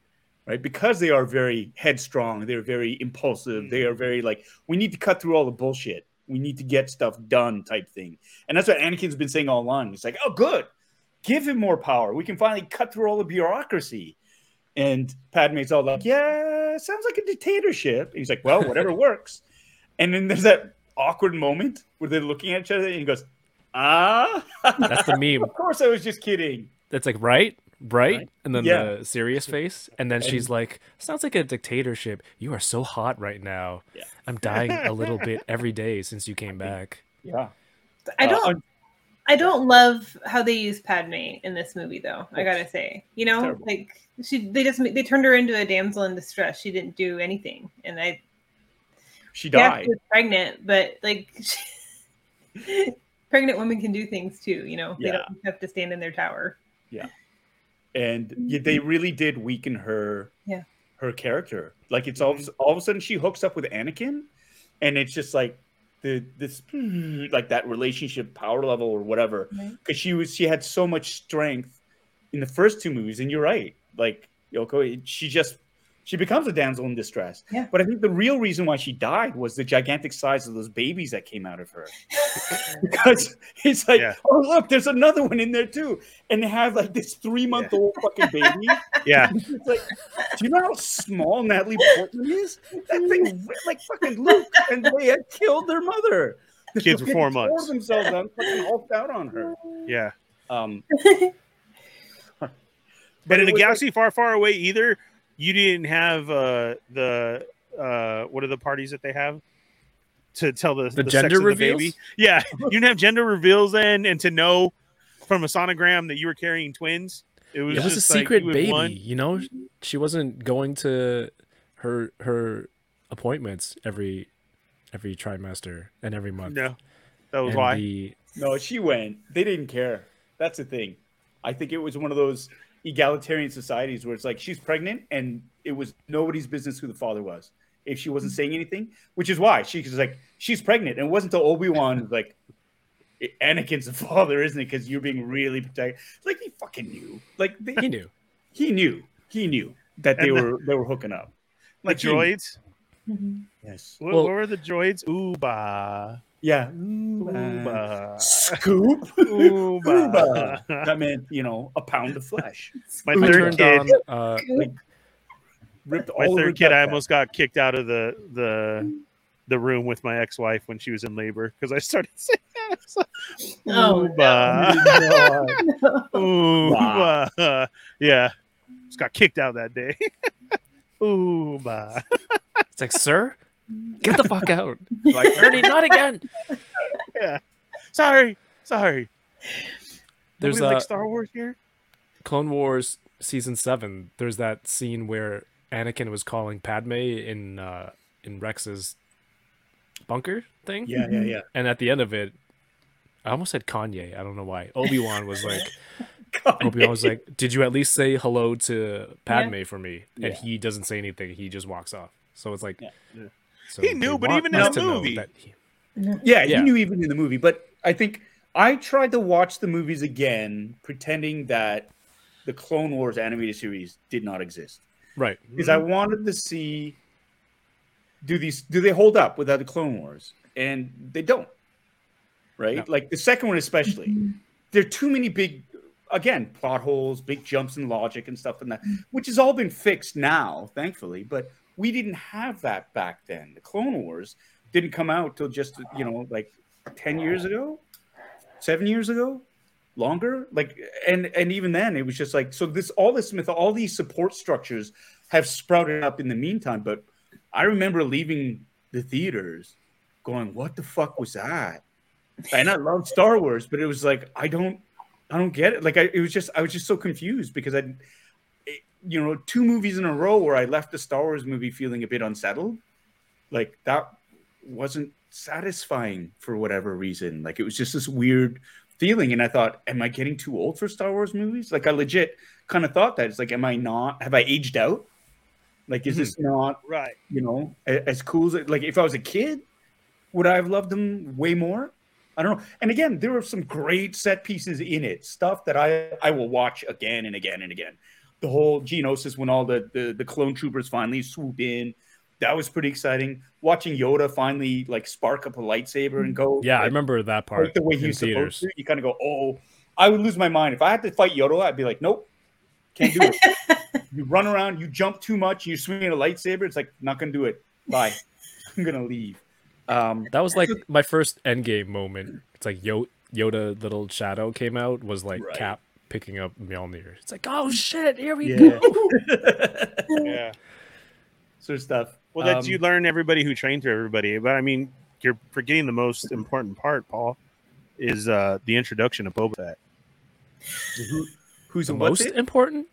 right? Because they are very headstrong, they're very impulsive, they Mm-hmm. are very like, we need to cut through all the bullshit, We need to get stuff done, type thing. And that's what Anakin's been saying all along. He's like, oh, good, give him more power. We can finally cut through all the bureaucracy. And Padme's all like, yeah, sounds like a dictatorship. he's like, well, whatever works. And then there's that awkward moment where they're looking at each other, and he goes, ah, That's the meme. of course, I was just kidding. That's like right, right, Right. and then Yeah. the serious face, and then she's like, "Sounds like a dictatorship. You are so hot right now. Yeah. I'm dying a little bit every day since you came back." Yeah. I Uh, don't. I don't love how they use Padme in this movie, though. I gotta say, you know, Terrible. like she they just they turned her into a damsel in distress. She didn't do anything, and I she yeah, died. she was pregnant, but like pregnant women can do things too. You know, they don't have to stand in their tower. Yeah, and y- mm-hmm. they really did weaken her Yeah. her character like it's all, of- mm-hmm. all of a sudden she hooks up with anakin and it's just like the this like that relationship power level or whatever Right. because she was she had so much strength in the first two movies and you're right like yoko she just she becomes a damsel in distress Yeah. but i think the real reason why she died was the gigantic size of those babies that came out of her because it's like, Yeah. oh look, there's another one in there too, and they have like this three month old fucking baby. Yeah. Like, do you know how small Natalie Portman is? That thing like fucking Luke and Leia killed their mother. The Kids were four tore months. themselves out, fucking hulked out on her. Yeah. Um, But But in a was galaxy far, far away, either you didn't have uh, the uh, what are the parties that they have to tell the, The sex gender of the baby? Yeah, you didn't have gender reveals then, and to know from a sonogram that you were carrying twins, it was, It was a just like secret you baby, won. you know. She wasn't going to her her appointments every every trimester and every month. No, that was And why. the- no, she went. They didn't care. That's the thing. I think it was one of those egalitarian societies where it's like she's pregnant and it was nobody's business who the father was if she wasn't saying anything, which is why she was like, she's pregnant. And it wasn't until Obi Wan was like, Anakin's the father, isn't it? Because you're being really protected. Like he fucking knew. Like they, he knew. he knew. He knew that they And the- were they were hooking up. the Like he- droids. Mm-hmm. Yes. What, Well- what were the droids? Ooba. Yeah. Ooba. Scoop. Ooba. that meant you know a pound of flesh. My I third kid. on. Uh, Ripped my all her third kid, I almost got kicked out of the the the room with my ex-wife when she was in labor because I started saying that. I was like, Oh, "Ooba, ooba." Yeah, just got kicked out that day. Ooba. it's like, sir, get the fuck out, Like, Ernie, not again. Yeah. Sorry, sorry. There's Nobody a like Star Wars here. Clone Wars season seven. There's that scene where Anakin was calling Padme in uh, in Rex's bunker thing. yeah, yeah, yeah. And at the end of it, I almost said Kanye. I don't know why. Obi Wan was like, Obi Wan was like, "Did you at least say hello to Padme for me?" And Yeah. he doesn't say anything. He just walks off. So it's like, Yeah. Yeah. so He knew, but even in the movie. he- Yeah, Yeah. he knew even in the movie, but I think I tried to watch the movies again, pretending that the Clone Wars animated series did not exist, right. because I wanted to see do these do they hold up without the Clone Wars, and they don't. Right, No. like the second one especially, mm-hmm. there are too many big, again, plot holes, big jumps in logic and stuff, and that, which has all been fixed now, thankfully. But we didn't have that back then. The Clone Wars didn't come out till just you know like 10 years ago seven years ago longer like and and even then it was just like so this all this myth all these support structures have sprouted up in the meantime but i remember leaving the theaters going what the fuck was that and i love star wars but it was like i don't i don't get it like I, it was just i was just so confused because i you know two movies in a row where i left the star wars movie feeling a bit unsettled like that wasn't satisfying for whatever reason. Like it was just this weird feeling. And I thought, am I getting too old for Star Wars movies? Like I legit kind of thought that. It's like, am I not? Have I aged out? Like, is this mm-hmm. not, Right. you know, as cool as it? Like, if I was a kid, would I have loved them way more? I don't know. And again, there were some great set pieces in it, stuff that I I will watch again and again and again. The whole Geonosis when all the the, the clone troopers finally swoop in, that was pretty exciting. Watching Yoda finally like spark up a lightsaber and go. Yeah, I remember that part like the way he in was theaters. supposed to. You kind of go, oh, I would lose my mind if I had to fight Yoda. I'd be like, nope, can't do it. you run around, you jump too much, you swing a lightsaber. It's like not gonna do it. Bye. I'm gonna leave. Um, That was like my first Endgame moment. It's like Yo- Yoda little shadow came out was like Right. Cap picking up Mjolnir. It's like, oh shit, here we yeah, go. Yeah. sort of stuff. Well, that's Um, you learn everybody who trained through everybody. But I mean, you're forgetting the most important part, Paul, is uh the introduction of Boba Fett. Who, who's The the most it? important?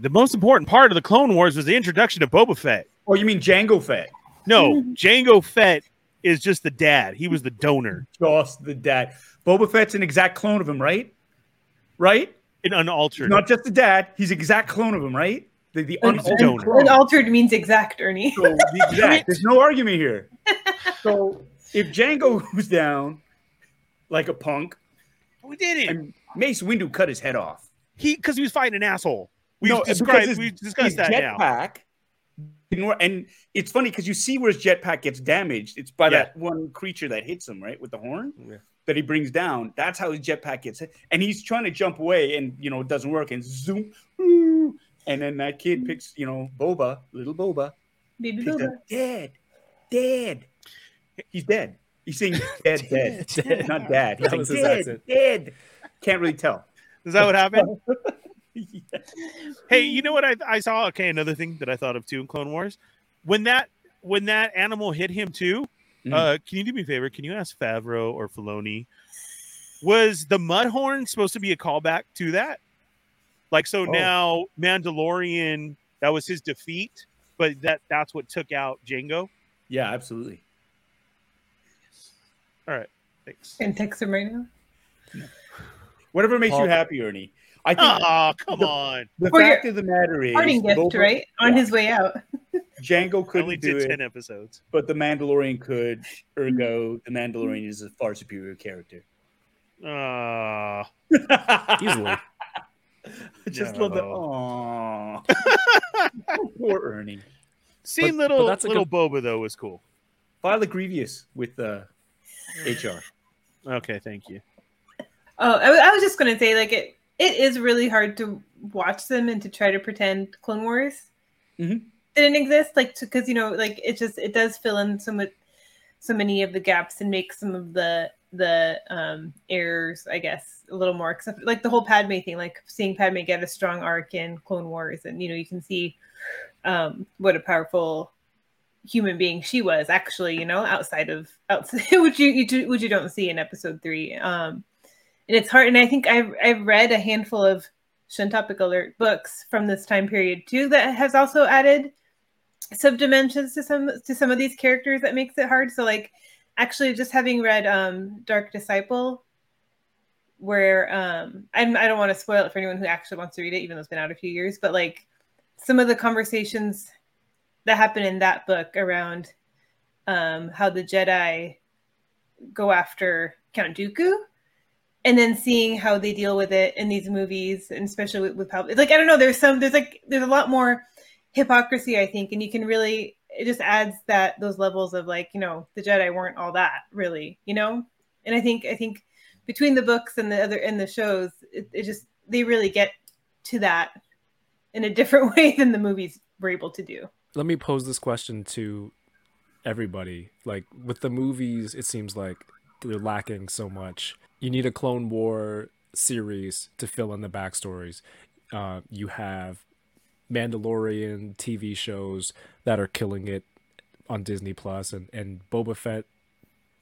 The most important part of the Clone Wars was the introduction of Boba Fett. Oh, you mean Jango Fett? No, Jango Fett is just the dad. He was the donor, Just the dad. Boba Fett's an exact clone of him, right? Right? An unaltered. Not just the dad. He's exact clone of him, right? The, the And- unaltered donor. clone. Unaltered means exact, Ernie. So the exact. There's no argument here. So if Jango goes down like a punk, we did it. Mace Windu cut his head off. He because he was fighting an asshole. We No, described. his- We discussed his that now. jetpack. didn't. And it's funny because you see where his jetpack gets damaged. It's by Yeah. that one creature that hits him, right, with the horn Yeah. That he brings down. That's how his jetpack gets hit. And he's trying to jump away, and you know it doesn't work. And zoom, woo, and then that kid mm-hmm. picks, you know, Boba, little Boba, Baby Boba. up, dead, dead. He's dead. He's saying dead, dead, Dead. not dad. He's like dead, accent. dead. Can't really tell. Is that what happened? Yeah. Hey, you know what I, I saw? Okay, another thing that I thought of too in Clone Wars, when that when that animal hit him too. Mhm. Uh, can you do me a favor? Can you ask Favreau or Filoni? Was the Mudhorn supposed to be a callback to that? Like so Oh. now Mandalorian that was his defeat, but that that's what took out Jango. Yeah, absolutely. All right. Thanks. And text him right now. Whatever makes Paul- you happy, Ernie. I think Oh, come the- on! the For your fact of the matter is, Parting gift, Boba- right? On yeah. his way out. Jango I only couldn't do did it, ten episodes. but the Mandalorian could. Ergo, the Mandalorian is a far superior character. Ah, Easily. I just love that. No. Aww. Poor Ernie. seeing But- but little that's a little Boba though was cool. Violet Grievous with uh, HR. Okay, thank you. Oh, I, I was just gonna say, like it, it is really hard to watch them and to try to pretend Clone Wars Mhm. didn't exist, like because you know, like it just it does fill in some of so many of the gaps and make some of the the um errors, I guess, a little more acceptable. Like the whole Padme thing, like seeing Padme get a strong arc in Clone Wars, and you know, you can see um what a powerful human being she was actually you know outside of outside which you, you do- which you don't see in episode three um and it's hard and i think i've i've read a handful of shintopic alert books from this time period too that has also added subdimensions to some to some of these characters that makes it hard. So like actually just having read um dark disciple where um I'm, i don't want to spoil it for anyone who actually wants to read it even though it's been out a few years but like some of the conversations that happen in that book around um how the jedi go after count dooku and then seeing how they deal with it in these movies and especially with, with like i don't know there's some there's like there's a lot more hypocrisy i think and you can really it just adds that those levels of like you know the jedi weren't all that really you know and i think i think between the books and the other and the shows it, it just they really get to that in a different way than the movies were able to do Let me pose this question to everybody. Like with the movies, it seems like they're lacking so much. You need a Clone War series to fill in the backstories. Uh, you have Mandalorian TV shows that are killing it on Disney Plus, and and Boba Fett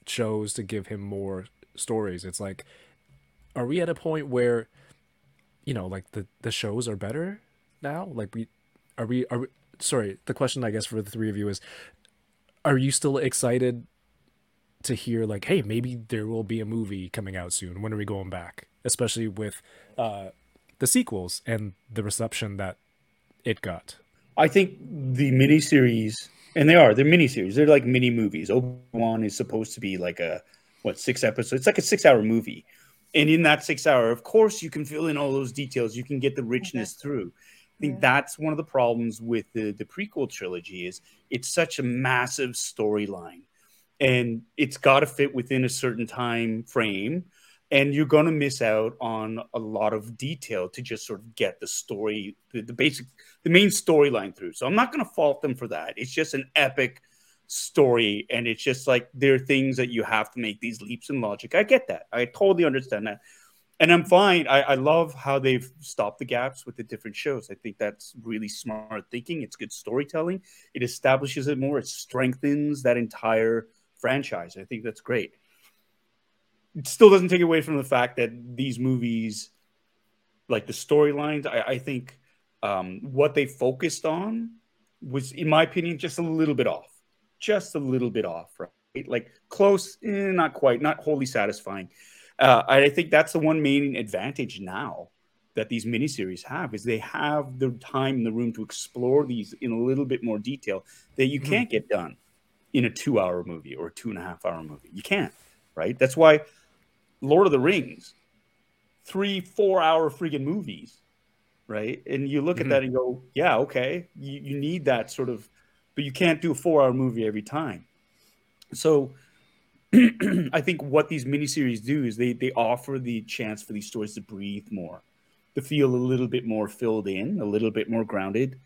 shows to give him more stories. It's like, are we at a point where, you know, like the the shows are better now? Like we, are we are we, sorry. The question I guess for the three of you is, are you still excited to hear like, hey, maybe there will be a movie coming out soon? When are we going back? Especially with uh, the sequels and the reception that it got. I think the miniseries, and they are, they're miniseries. They're like mini movies. Obi Wan is supposed to be like a, what, six episodes? It's like a six hour movie. And in that six hour, of course, you can fill in all those details. You can get the richness through. I think Yeah. that's one of the problems with the the prequel trilogy is it's such a massive storyline and it's got to fit within a certain time frame and you're going to miss out on a lot of detail to just sort of get the story the, the basic the main storyline through. So i'm not going to fault them for that. It's just an epic story and it's just like there are things that you have to make these leaps in logic. I get that. I totally understand that. And i'm fine. I, I love how they've stopped the gaps with the different shows. I think that's really smart thinking. It's good storytelling. It establishes it more. It strengthens that entire franchise. I think that's great. It still doesn't take away from the fact that these movies like the storylines i, I think um, what they focused on was in my opinion just a little bit off. Just a little bit off right? Like close eh, not quite not wholly satisfying. Uh, I think that's the one main advantage now that these miniseries have is they have the time and the room to explore these in a little bit more detail that you Mhm. can't get done in a two-hour movie or a two and a half hour movie. You can't, right? That's why Lord of the Rings, three, four-hour freaking movies, right? And you look Mhm. at that and go, yeah, okay, you, you need that sort of, but you can't do a four-hour movie every time. So I think what these miniseries do is they they offer the chance for these stories to breathe more, to feel a little bit more filled in, a little bit more grounded,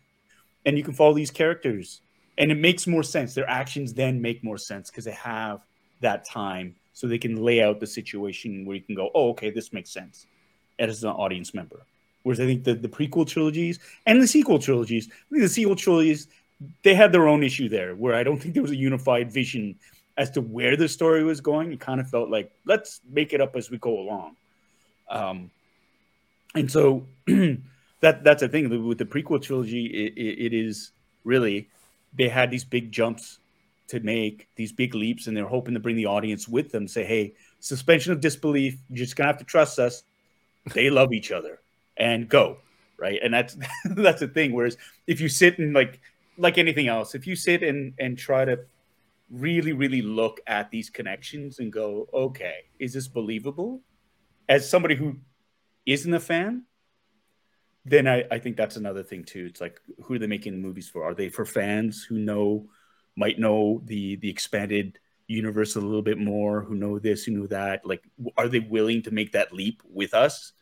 and you can follow these characters, and it makes more sense. Their actions then make more sense because they have that time, so they can lay out the situation where you can go, oh, okay, this makes sense, as an audience member. Whereas I think the the prequel trilogies and the sequel trilogies, I think the sequel trilogies, they had their own issue there, where I don't think there was a unified vision as to where the story was going. It kind of felt like let's make it up as we go along. Um, and so that that's the thing with the prequel trilogy. It, it, it is really they had these big jumps to make, these big leaps, and they're hoping to bring the audience with them. Say, hey, suspension of disbelief. You're just gonna have to trust us. They love each other, and go right. And that's that's the thing. Whereas if you sit and like like anything else, if you sit and and try to really, really look at these connections and go, okay, is this believable? As somebody who isn't a fan, then I, I think that's another thing too. It's like who are they making the movies for? Are they for fans who know might know the the expanded universe a little bit more, who know this, who know that? Like, are they willing to make that leap with us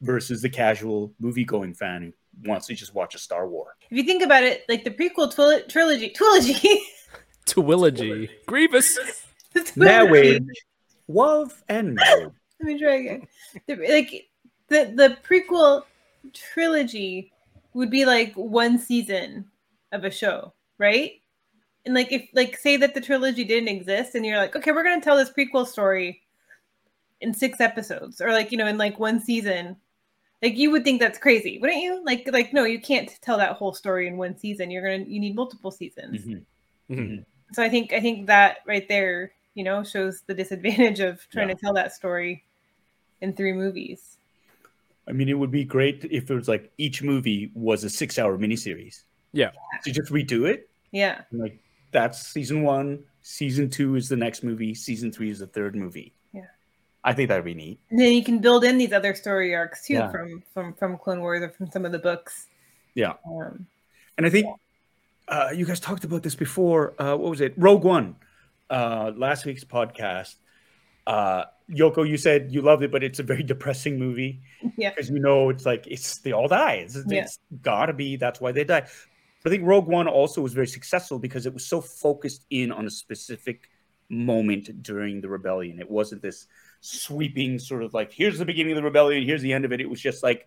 versus the casual movie going fan who wants to just watch a Star War? If you think about it, like the prequel twil- trilogy, trilogy, Twilogy. Grievous. the trilogy- Marriage, love, and marriage. Let me try again. The, like the the prequel trilogy would be like one season of a show, right? And like if like say that the trilogy didn't exist and you're like, okay, we're gonna tell this prequel story in six episodes or like you know in like one season. Like you would think that's crazy, wouldn't you? Like like no, you can't tell that whole story in one season. You're gonna you need multiple seasons. Mhm. Mhm. So I think I think that right there, you know, shows the disadvantage of trying Yeah. to tell that story in three movies. I mean, it would be great if it was like each movie was a six-hour miniseries. Yeah. To just redo it, Yeah. and like that's season one, season two is the next movie, season three is the third movie. Yeah. I think that'd be neat. And then you can build in these other story arcs too Yeah. from from from Clone Wars or from some of the books. Yeah. Um, And I think uh, you guys talked about this before. Uh, what was it? Rogue One, uh, last week's podcast. Uh, Yoko, you said you loved it, but it's a very depressing movie yeah. because you know it's like it's they all die. It's, Yeah. it's gotta be that's why they die. But I think Rogue One also was very successful because it was so focused in on a specific moment during the rebellion. It wasn't this sweeping sort of like here's the beginning of the rebellion, here's the end of it. It was just like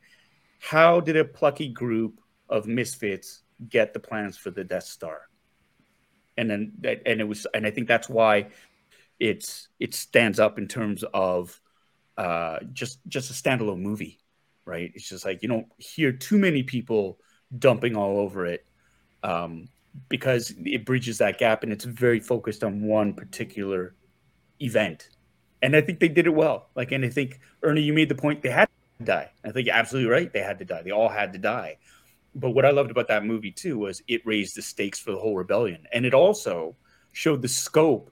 how did a plucky group of misfits get the plans for the Death Star? And then and it was and I think that's why it's it stands up in terms of uh just just a standalone movie, right? It's just like you don't hear too many people dumping all over it um because it bridges that gap and it's very focused on one particular event. And I think they did it well. Like, and I think Ernie, you made the point they had to die. I think you're absolutely right. They had to die. They all had to die. But what I loved about that movie too was it raised the stakes for the whole rebellion, and it also showed the scope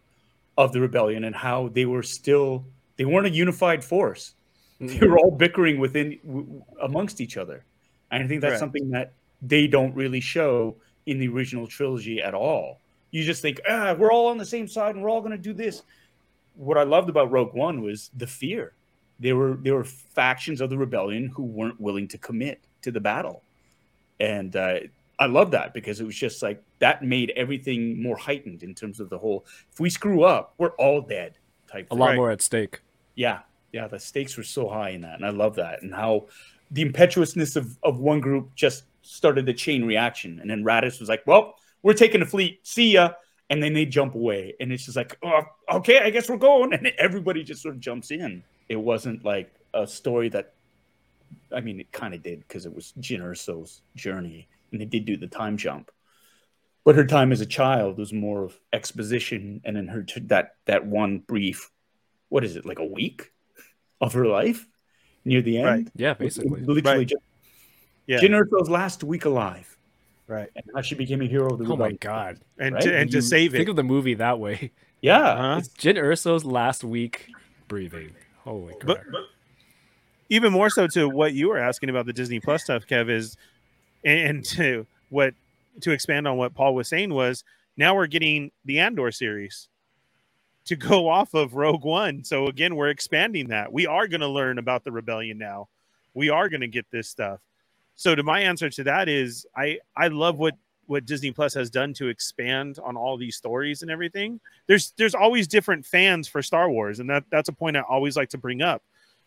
of the rebellion and how they were still they weren't a unified force. They were all bickering within w- amongst each other, and I think that's Right. something that they don't really show in the original trilogy at all. You just think, ah, we're all on the same side and we're all going to do this. What I loved about Rogue One was the fear. There were there were factions of the rebellion who weren't willing to commit to the battle, and uh, I love that because it was just like that made everything more heightened in terms of the whole. If we screw up, we're all dead. Type. A thing. lot Right. more at stake. Yeah, yeah. The stakes were so high in that, and I love that, and how the impetuousness of of one group just started the chain reaction, and then Raddus was like, "Well, we're taking the fleet. See ya." And then they jump away, and it's just like, oh, okay, I guess we're going, and everybody just sort of jumps in. It wasn't like a story that, I mean, it kind of did because it was Jyn Erso's journey, and they did do the time jump. But her time as a child was more of exposition, and then her that that one brief, what is it, like a week of her life near the end? Right. Yeah, basically. literally Right. just Yeah. Jyn Erso's last week alive, Right. and how she became a hero of the Oh my god. And Right? to, and You to save it. Think of the movie that way. Yeah, Uh-huh. It's Jyn Erso's last week breathing. Holy crap. But, but even more so to what you were asking about the Disney Plus stuff, Kev, is and to what to expand on what Paul was saying was now we're getting the Andor series to go off of Rogue One. So again, we're expanding that. We are going to learn about the rebellion now. We are going to get this stuff. So to my answer to that is I I love what what Disney Plus has done to expand on all these stories and everything. There's there's always different fans for Star Wars, and that that's a point I always like to bring up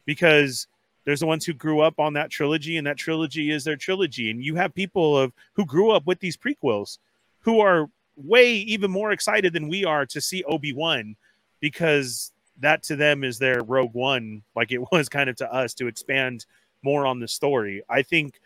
because there's the ones who grew up on that trilogy, and that trilogy is their trilogy, and you have people of who grew up with these prequels who are way even more excited than we are to see Obi Wan because that to them is their Rogue One, like it was kind of to us to expand more on the story. I think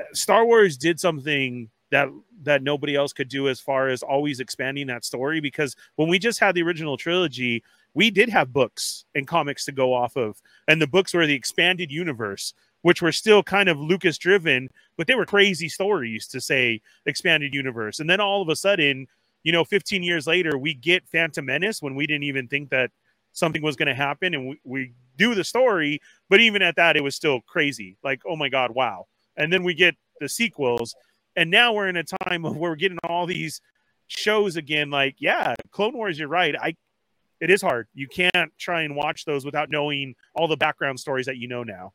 uh, Star Wars did something that that nobody else could do as far as always expanding that story because when we just had the original trilogy we did have books and comics to go off of and the books were the expanded universe which were still kind of lucas driven but they were crazy stories to say expanded universe. And then all of a sudden you know 15 years later we get phantom menace when we didn't even think that something was going to happen and we, we do the story but even at that it was still crazy like oh my god wow. And then we get the sequels and now we're in a time of where we're getting all these shows again like yeah clone wars you're right. I it is hard. You can't try and watch those without knowing all the background stories that you know now.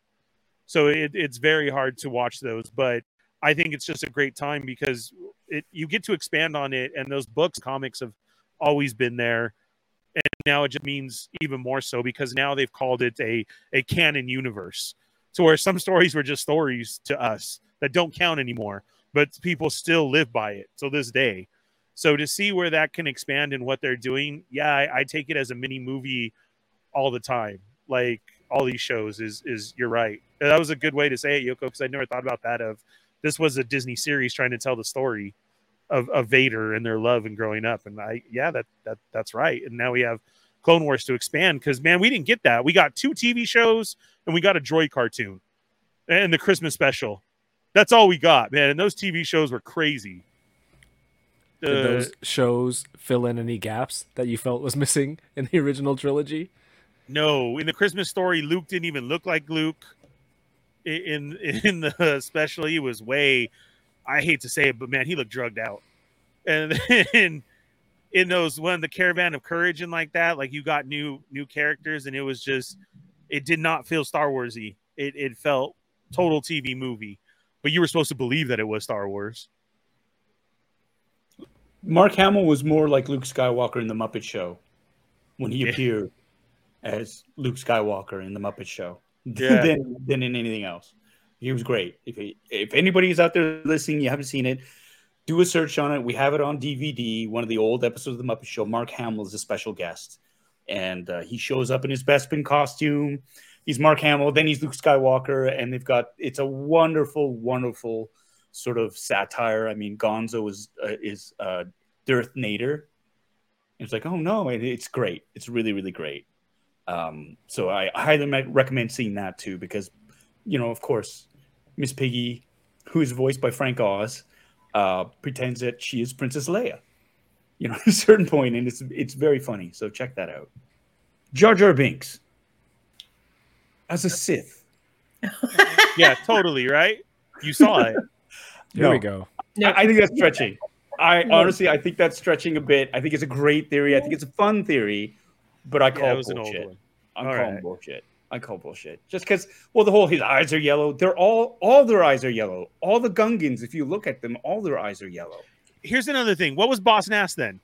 So it, it's very hard to watch those but i think it's just a great time because it you get to expand on it and those books comics have always been there. And now it just means even more so because now they've called it a a canon universe so where some stories were just stories to us that don't count anymore but people still live by it till this day so to see where that can expand and what they're doing yeah I, I take it as a mini movie all the time. Like all these shows is is you're right. That was a good way to say it yoko because i never thought about that of this was a disney series trying to tell the story of, of vader and their love and growing up. And i yeah that that that's right. And now we have clone wars to expand because man we didn't get that. We got two tv shows and we got a droid cartoon and the christmas special. That's all we got man. And those tv shows were crazy Did those shows fill in any gaps that you felt was missing in the original trilogy? No, in the Christmas story, Luke didn't even look like Luke. In in the special, he was way. I hate to say it, but man, he looked drugged out. And then in those when the Caravan of Courage and like that, like you got new new characters, and it was just, it did not feel Star Warsy. It it felt total TV movie, but you were supposed to believe that it was Star Wars. Mark Hamill was more like Luke Skywalker in the Muppet Show when he Yeah. appeared as Luke Skywalker in the Muppet Show Yeah. than, than in anything else. He was great. If he, if anybody is out there listening, you haven't seen it, do a search on it. We have it on DVD. One of the old episodes of the Muppet Show. Mark Hamill is a special guest, and uh, he shows up in his Bespin costume. He's Mark Hamill. Then he's Luke Skywalker, and they've got it's a wonderful, wonderful sort of satire. I mean, Gonzo is uh, is uh, Darth Nader. It's like, oh no, it, it's great. It's really, really great. Um, so I highly recommend seeing that too, because you know, of course, Miss Piggy, who is voiced by Frank Oz, uh, pretends that she is Princess Leia. You know, at a certain point, and it's it's very funny. So check that out. Jar Jar Binks as a Sith. Yeah, totally right. You saw it. Here No. we go. No. I, I think that's stretching. I No. honestly, I think that's stretching a bit. I think it's a great theory. I think it's a fun theory, but I call Yeah, it it was an old bullshit. I'm All calling right. bullshit. I call bullshit. Just because, well, the whole his eyes are yellow. They're all all their eyes are yellow. All the Gungans, if you look at them, all their eyes are yellow. Here's another thing. What was Boss Nass then?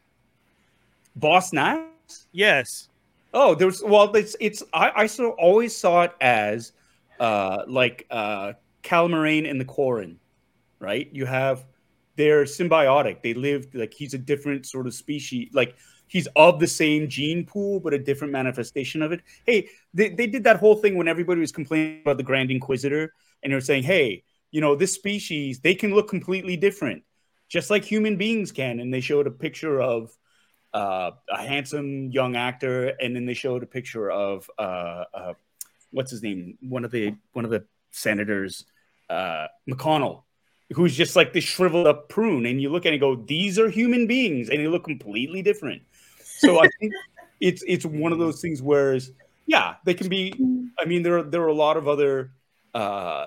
Boss Nass. Yes. Oh, there's well, it's it's I I sort of always saw it as uh like uh Calamarian and the Quarren, right? You have they're symbiotic. They live like he's a different sort of species, like he's of the same gene pool, but a different manifestation of it. Hey, they, they did that whole thing when everybody was complaining about the Grand Inquisitor, and they were saying, Hey, you know, this species, they can look completely different, just like human beings can. And they showed a picture of uh, a handsome young actor, and then they showed a picture of uh, uh, what's his name, one of the one of the senators, uh, McConnell, who's just like this shriveled up prune, and you look at it and go, these are human beings, and they look completely different. So I think it's it's one of those things where, yeah, they can be. I mean, there are there are a lot of other. Uh,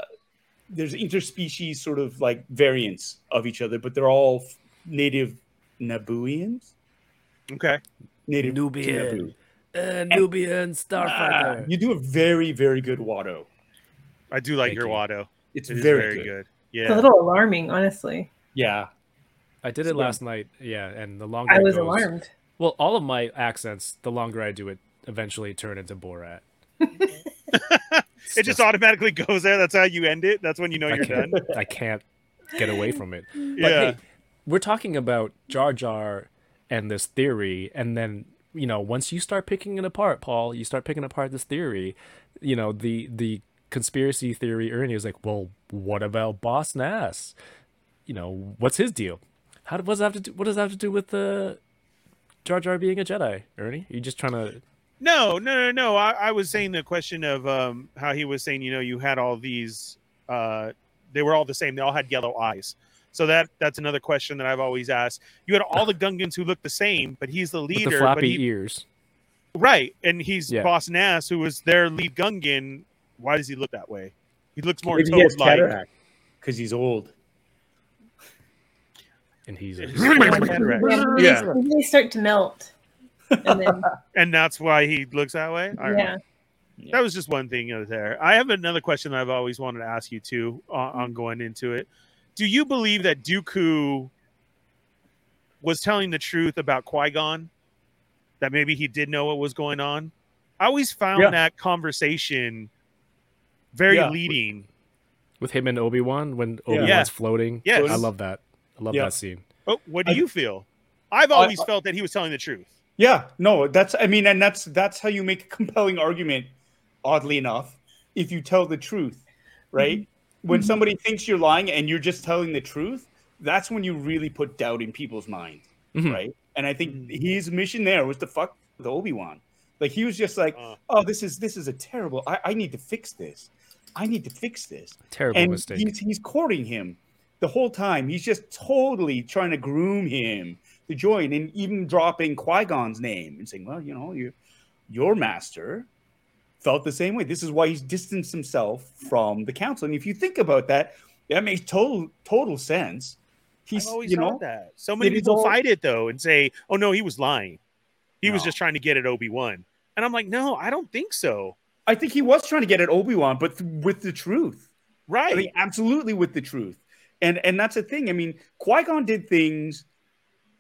there's interspecies sort of like variants of each other, but they're all native Nabooians Okay. native to Nubian. Naboo. Uh, Nubian Starfighter. you do a very, very good Watto. I do like Thank your you. Watto. It's It is very, very, good. good. It's a little alarming, honestly. Yeah. I did it So- last night. Yeah, and the longer I was goes- alarmed. Well, all of my accents, the longer I do it, eventually turn into Borat. It just automatically goes there. That's how you end it. That's when you know I you're can't, done. I can't get away from it. But Yeah. hey, we're talking about Jar Jar and this theory, and then you know, once you start picking it apart, Paul, you start picking apart this theory. You know, the the conspiracy theory. Ernie was like, "Well, what about Boss Nass? You know, what's his deal? How what does that have to do? What does that have to do with the Jar Jar being a Jedi? Ernie, you just trying to No, no, no, no. I, I was saying the question of um, how he was saying, you know, you had all these, uh, they were all the same. They all had yellow eyes. So that that's another question that I've always asked. You had all the Gungans who look the same, but he's the with leader. the but floppy he- ears." right, and he's Yeah. Boss Nass, who was their lead Gungan. Why does he look that way? He looks more Maybe he has toad-like. cataract because he's old. And he's a Cataract. Maybe Yeah. they- maybe start to melt. And then, and that's why he looks that way. All right. yeah. that was just one thing out there. I have another question that I've always wanted to ask you too on, on going into it. Do you believe that Dooku was telling the truth about Qui Gon? That maybe he did know what was going on. I always found Yeah. that conversation very Yeah. leading. with him and Obi Wan when Obi Wan's Yeah. floating. Yes. I love that. I love Yeah. that scene. Oh, what do I- you feel? I've always I- felt that he was telling the truth. Yeah, no, that's I mean, and that's that's how you make a compelling argument. Oddly enough, if you tell the truth, right? When somebody thinks you're lying and you're just telling the truth, that's when you really put doubt in people's minds, Mhm. right? And I think his mission there was to fuck with Obi Wan. Like he was just like, Uh. "Oh, this is this is a terrible. I, I need to fix this. I need to fix this." Terrible and mistake. he's he's courting him the whole time. He's just totally trying to groom him to join, and even dropping Qui Gon's name and saying, "Well, you know, you, your master felt the same way. This is why he's distanced himself from the council." And if you think about that, that makes total total sense. He's I've always you thought know that. So many people all- fight it though and say, "Oh no, he was lying. He was just trying to get at Obi Wan." And I'm like, "No, I don't think so." I think he was trying to get at Obi Wan, but th- with the truth. Right? I mean, absolutely with the truth. And and that's the thing. I mean, Qui Gon did things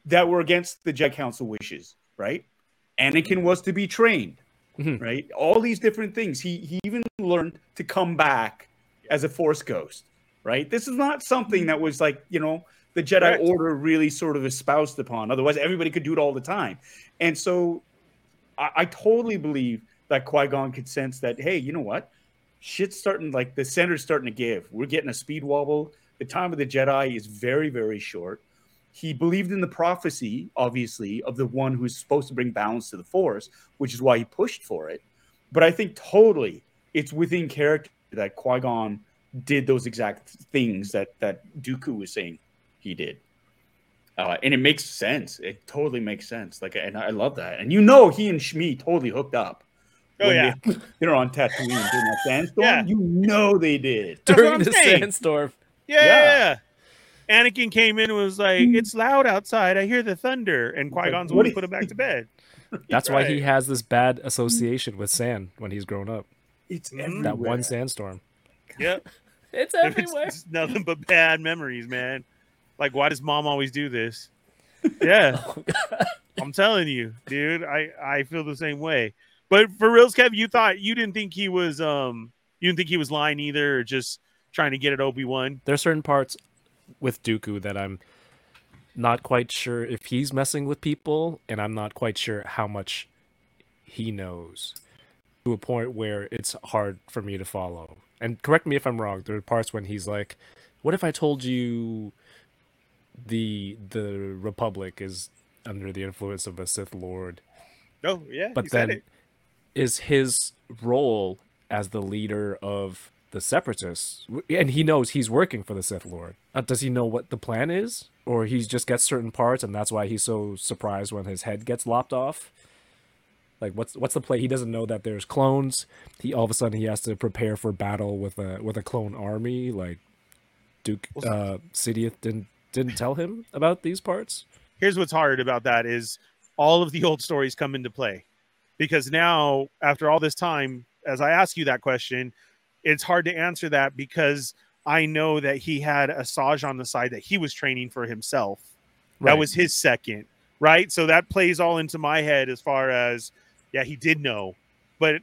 that were against the Jedi Council wishes, right? Anakin was to be trained, Mhm. right? All these different things. He he even learned to come back as a Force ghost, right? This is not something that was like you know the Jedi Correct. Order really sort of espoused upon. Otherwise, everybody could do it all the time. And so, I, I totally believe that Qui Gon could sense that. Hey, you know what? shit's starting like the center's starting to give. We're getting a speed wobble. The time of the Jedi is very, very short. He believed in the prophecy, obviously, of the one who's supposed to bring balance to the Force, which is why he pushed for it. But I think totally it's within character that Qui Gon did those exact things that that Dooku was saying he did. Uh, and it makes sense. It totally makes sense. Like, and I love that. And you know, he and Shmi totally hooked up. Oh, yeah. they, they're on Tatooine during that sandstorm. Yeah. You know they did. That's During the saying. sandstorm. yeah, Yeah. yeah, yeah. Anakin came in and was like, "It's loud outside. I hear the thunder." And Qui Gon's What one do to put him back to bed. That's why he has this bad association with sand when he's grown up. It's Mhm. That one sandstorm. Yep. It's It's, it's nothing but bad memories, man. Like, why does mom always do this? Yeah, I'm telling you, dude. I I feel the same way. But for reals, Kev, you thought you didn't think he was um you didn't think he was lying either, or just trying to get at Obi Wan. There's certain parts with Dooku that I'm not quite sure if he's messing with people, and I'm not quite sure how much he knows to a point where it's hard for me to follow. And correct me if I'm wrong. There are parts when he's like, "What if I told you the the Republic is under the influence of a Sith Lord?" Oh yeah, But then. Is his role as the leader of the Separatists, and he knows he's working for the Sith Lord. Uh, does he know what the plan is, or he just gets certain parts, and that's why he's so surprised when his head gets lopped off? Like, what's what's the play? He doesn't know that there's clones. He all of a sudden he has to prepare for battle with a with a clone army. Like, Duke uh, Sidious didn't didn't tell him about these parts. here's what's hard about that is all of the old stories come into play because now after all this time as i ask you that question it's hard to answer that because i know that he had a Asajj on the side that he was training for himself. That was his second right? So that plays all into my head as far as yeah he did know. But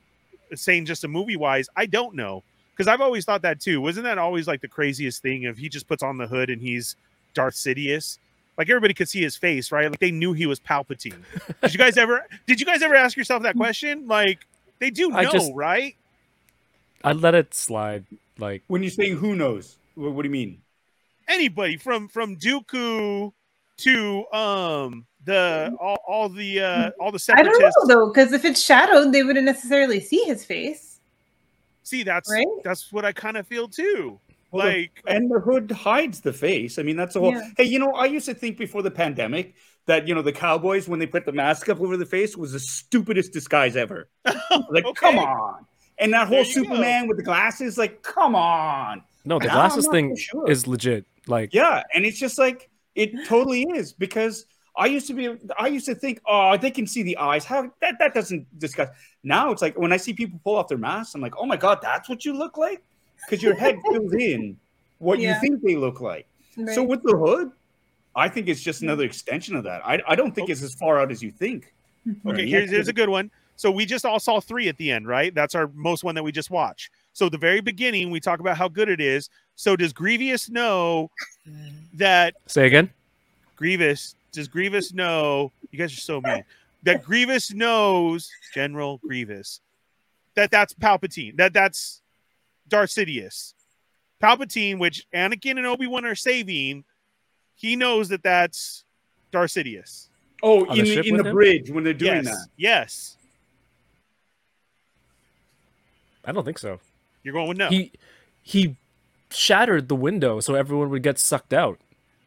saying just a movie wise i don't know. Because i've always thought that too. Wasn't that always like the craziest thing if he just puts on the hood and he's darth sidious like everybody could see his face right like they knew he was palpatine did you guys ever did you guys ever ask yourself that question like they do know I just- right I let it slide. Like, When you're saying who knows, what, what do you mean? anybody from from dooku to um the all, all the uh all the I don't know though, because if it's shadowed, they wouldn't necessarily see his face. See, that's Right? that's what I kind of feel too. Well, the- like, and the hood hides the face. I mean, that's the whole. Yeah. Hey, you know, I used to think before the pandemic that you know the cowboys when they put the mask up over the face was the stupidest disguise ever. Like, Okay. come on! And that whole you go. Superman with the glasses, like, come on! no, the Now glasses I'm thing sure. is legit. Like, Yeah, and it's just like it totally is because I used to be. I used to think, oh, they can see the eyes. How that that doesn't discuss. Now it's like when I see people pull off their masks, I'm like, oh my god, that's what you look like because your head fills in what Yeah. you think they look like. So with the hood, I think it's just mm-hmm. another extension of that. I, I don't think it's as far out as you think. okay, Right. here's here's a good one. So we just all saw three at the end, right? That's our most one that we just watched. So the very beginning, we talk about how good it is. So does Grievous know that say again. Grievous does Grievous know? You guys are so mean. That Grievous knows General Grievous that that's Palpatine. That that's Darth Sidious. Palpatine, which Anakin and Obi Wan are saving, he knows that that's Darth Sidious. Oh, On in the the, in the him? bridge when they're doing yes, that. yes. I don't think so. You're going with no. He he shattered the window so everyone would get sucked out.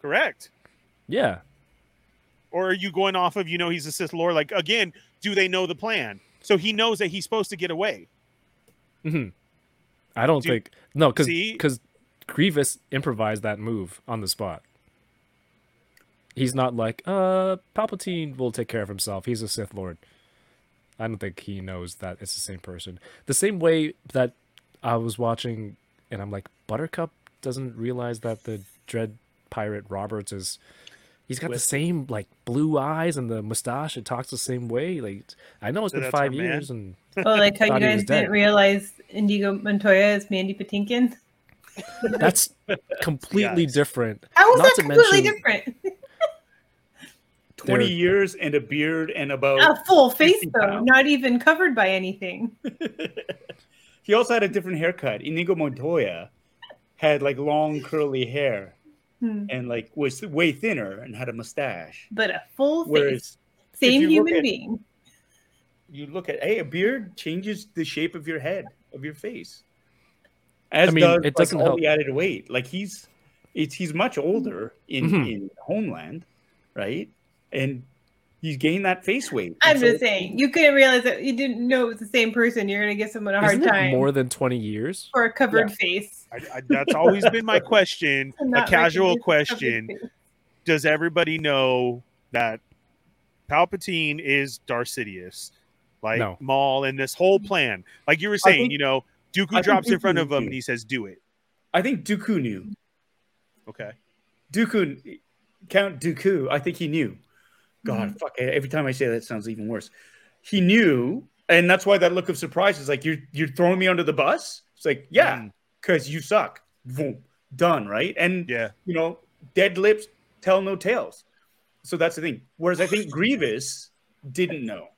Correct. Yeah. Or are you going off of you know he's a Sith Lord? Like again, do they know the plan? So he knows that he's supposed to get away. hmm I don't Do- think no, because because Grievous improvised that move on the spot. He's not like, uh, Palpatine will take care of himself. He's a Sith Lord. I don't think he knows that it's the same person. The same way that I was watching, and I'm like, Buttercup doesn't realize that the Dread Pirate Roberts is. He's got the same like blue eyes and the mustache. It talks the same way. Like I know it's So been that's our five man? years, and Oh, like how you guys didn't realize Inigo Montoya is Mandy Patinkin. that's completely Yes. different. How is Not that to completely mention- different? 20 They're- years and a beard and about A full face though, pounds. not even covered by anything. he also had a different haircut. Inigo Montoya had like long curly hair Hmm. and like was way thinner and had a mustache. But a full Whereas face, same human at- being. you look at hey, a beard changes the shape of your head, of your face. As I mean, does it like, doesn't all help. the added weight. Like he's it's he's much older in Mhm. in Homeland, right? And He's gained that face weight. I'm so- just saying, you couldn't realize that you didn't know it was the same person. You're gonna give someone a hard time more than 20 years? for a covered face. I, I, that's always been my question. a casual question. Does everybody know that Palpatine is Darth Sidious? Like No. Maul and this whole plan. Like you were saying, think- you know, Dooku I think drops in front of knew. him and he says, Do it. I think Dooku knew. Okay. Dooku, Count Dooku, I think he knew. God, Mm-hmm. fuck! Every time I say that, it sounds even worse. He knew, and that's why that look of surprise is like you're you're throwing me under the bus. It's like, yeah, Mm, because you suck. Boom, done, right? And yeah. you know, dead lips tell no tales. So that's the thing. Whereas I think Grievous didn't know,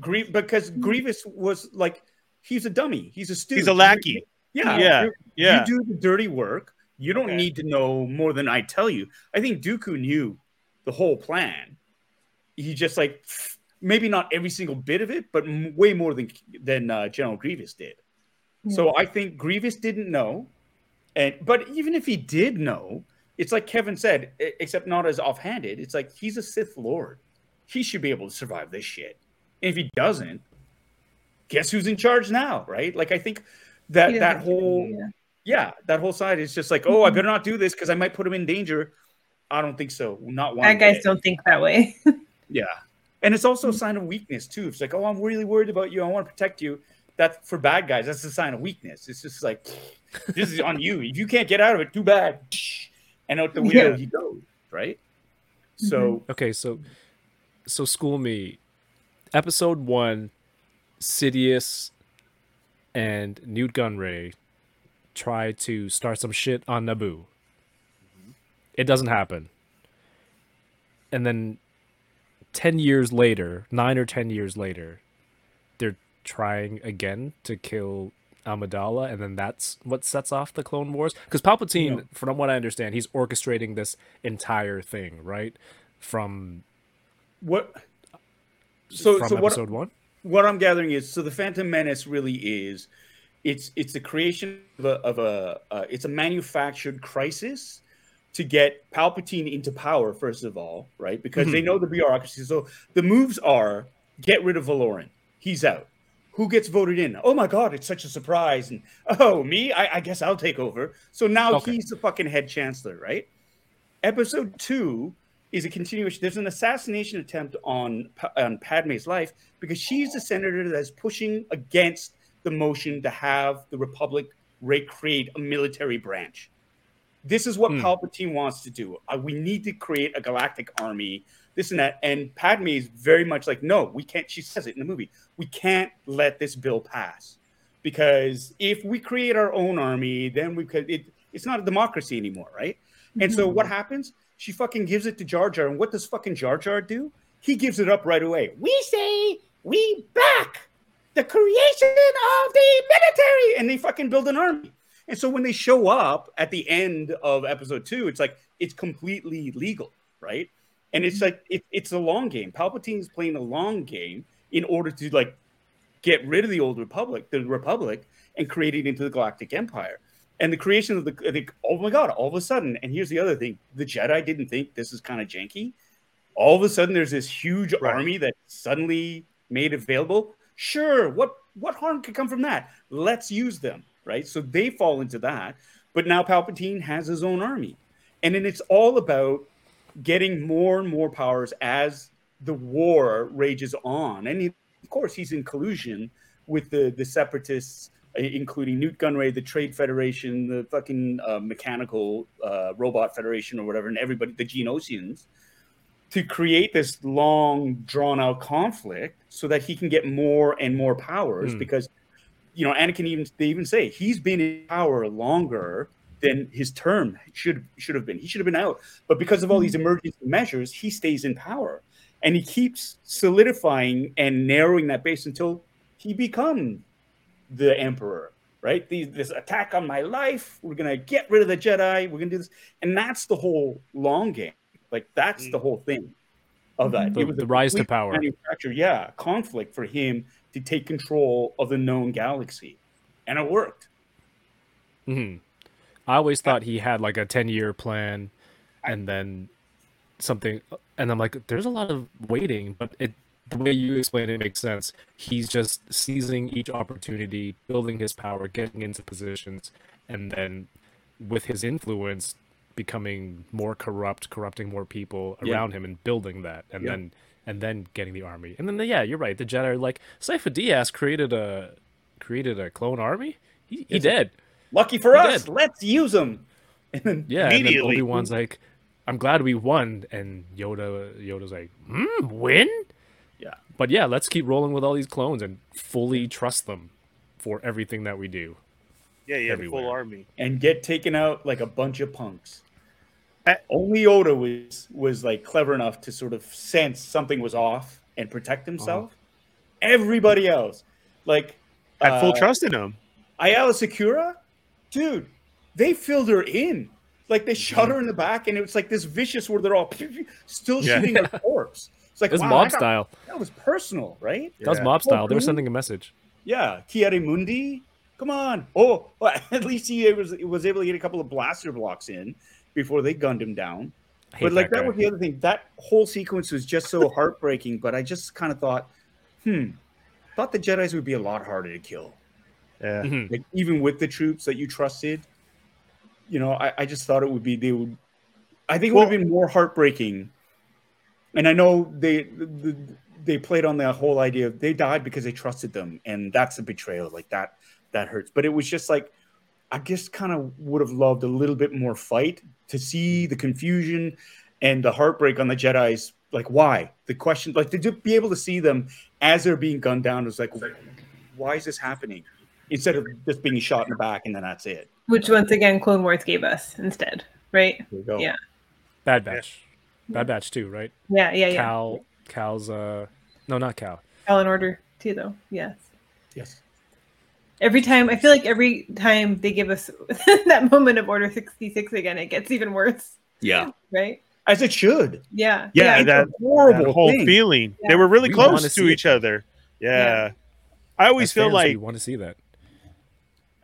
Grie- because Grievous was like he's a dummy. He's a stooge. He's a lackey. Yeah, Yeah, You- Yeah. You do the dirty work. You don't Okay. need to know more than I tell you. I think Dooku knew the whole plan. He just like maybe not every single bit of it, but m- way more than than uh, General Grievous did. So I think Grievous didn't know, and but even if he did know, it's like Kevin said, except not as offhanded. It's like he's a Sith Lord. He should be able to survive this shit. And if he doesn't, guess who's in charge now, right? Like I think that He that whole yeah. yeah, that whole side is just like, oh, I better not do this because I might put him in danger. I don't think so. Not one. Bad guys bit. don't think that way. Yeah, and it's also a mm-hmm. sign of weakness too. It's like, oh, I'm really worried about you. I want to protect you. That's for bad guys. That's a sign of weakness. It's just like, this is on you. If you can't get out of it, too bad. And out the window Yeah. he goes. Right. Mm-hmm. So Okay, so so school me. Episode one, Sidious and Nute Gunray try to start some shit on Naboo. Mm-hmm. It doesn't happen. And then ten years later, nine or ten years later, they're trying again to kill Amidala, and then that's what sets off the Clone Wars. Because Palpatine, Yeah. from what I understand, he's orchestrating this entire thing, right? From what? So from so what? one. what I'm gathering is so the Phantom Menace really is it's it's the creation of a, of a uh, it's a manufactured crisis to get Palpatine into power first of all, right? Because they mhm. know the bureaucracy. So the moves are get rid of Valorum. He's out. Who gets voted in? Oh my god, it's such a surprise! And oh, me? I, I guess I'll take over. So now Okay. he's the fucking head chancellor, right? Episode two is a continuation. There's an assassination attempt on on Padme's life because she's the senator that's pushing against the motion to have the Republic recreate a military branch. This is what Hmm. Palpatine wants to do. Uh, we need to create a galactic army. This and that. And Padme is very much like, no, we can't. She says it in the movie. We can't let this bill pass because if we create our own army, then we could. It, it's not a democracy anymore, right? And so what happens? She fucking gives it to Jar Jar, and what does fucking Jar Jar do? He gives it up right away. We say we back the creation of the military, and they fucking build an army. And so when they show up at the end of episode two, it's like it's completely legal, right? And it's mm-hmm. like it, it's a long game. Palpatine's playing a long game in order to like get rid of the old republic, the republic, and create it into the galactic empire. And the creation of the, I think, oh my god! All of a sudden, and here's the other thing: the Jedi didn't think this is kind of janky. All of a sudden, there's this huge Right. army that suddenly made available. Sure, what what harm could come from that? Let's use them, right? So they fall into that. But now Palpatine has his own army, and then it's all about getting more and more powers as the war rages on. And he, of course, he's in collusion with the the separatists, including Nute Gunray, the Trade Federation, the fucking uh, Mechanical uh, Robot Federation, or whatever, and everybody, the Geonosians, to create this long, drawn out conflict so that he can get more and more powers. Hmm. Because, you know, Anakin even they even say he's been in power longer than his term should should have been. He should have been out, but because of all these mm-hmm. emergency measures, he stays in power, and he keeps solidifying and narrowing that base until he becomes the emperor. Right? These, this attack on my life. We're gonna get rid of the Jedi. We're gonna do this, and that's the whole long game. Like that's the mm. whole thing of that. The- it was the rise to power. manufacture, yeah, conflict for him to take control of the known galaxy, and it worked. hmm I always thought he had like a ten year plan, and then something, and I'm like, there's a lot of waiting, but it the way you explain it makes sense. He's just seizing each opportunity, building his power, getting into positions, and then with his influence becoming more corrupt, corrupting more people Yeah. around him and building that and Yeah. then and then getting the army. And then yeah, you're right. The Jedi are like Sifo-Dyas created a created a clone army. He, he Yes. did. Lucky for He us, did. let's use them. And then Yeah, and then Immediately. Obi Wan's like, "I'm glad we won," and Yoda Yoda's like, "Hmm, win." Yeah. But yeah, let's keep rolling with all these clones and fully trust them for everything that we do. Yeah, yeah, the full army. and get taken out like a bunch of punks. Only Yoda was was like clever enough to sort of sense something was off and protect himself. Everybody else, like Had full uh, trust in him. Aayla Secura, dude, they filled her in. Like they shot her in the back, and it was like this vicious where they're all still Yeah. shooting her corpse. It's like It was wow, mob got- style. That was personal, right? That was mob style. They were sending a message. Yeah, Ki-Adi-Mundi. Come on. Oh, well, at least he was was able to get a couple of blaster blocks in before they gunned him down. But like that, guy. was the other thing. That whole sequence was just so heartbreaking. But I just kind of thought, hmm, thought the Jedi's would be a lot harder to kill. Yeah. Mhm. Like even with the troops that you trusted, you know, I, I just thought it would be they would. I think it would have Well- been more heartbreaking. And I know they the, they played on that whole idea of they died because they trusted them, and that's a betrayal. Like that that hurts. But it was just like I just kind of would have loved a little bit more fight to see the confusion and the heartbreak on the Jedi's. Like why the question? Like to just be able to see them as they're being gunned down was like, why is this happening? Instead of just being shot in the back and then that's it. Which once again, Clone Wars gave us instead, right? There go. Yeah. Bad Batch. Bad Batch too, right? Yeah, yeah, yeah. Cal. Cal's uh, no, not Cal. All in order too, though. Yes. Yes. Every time, I feel like every time they give us that moment of Order sixty six again, it gets even worse, Yeah. right? As it should. Yeah. Yeah, It's that- horrible That whole thing. feeling. Yeah. They were really We close to each though. other. Yeah. Yeah. I always As feel fans, like we want to see that.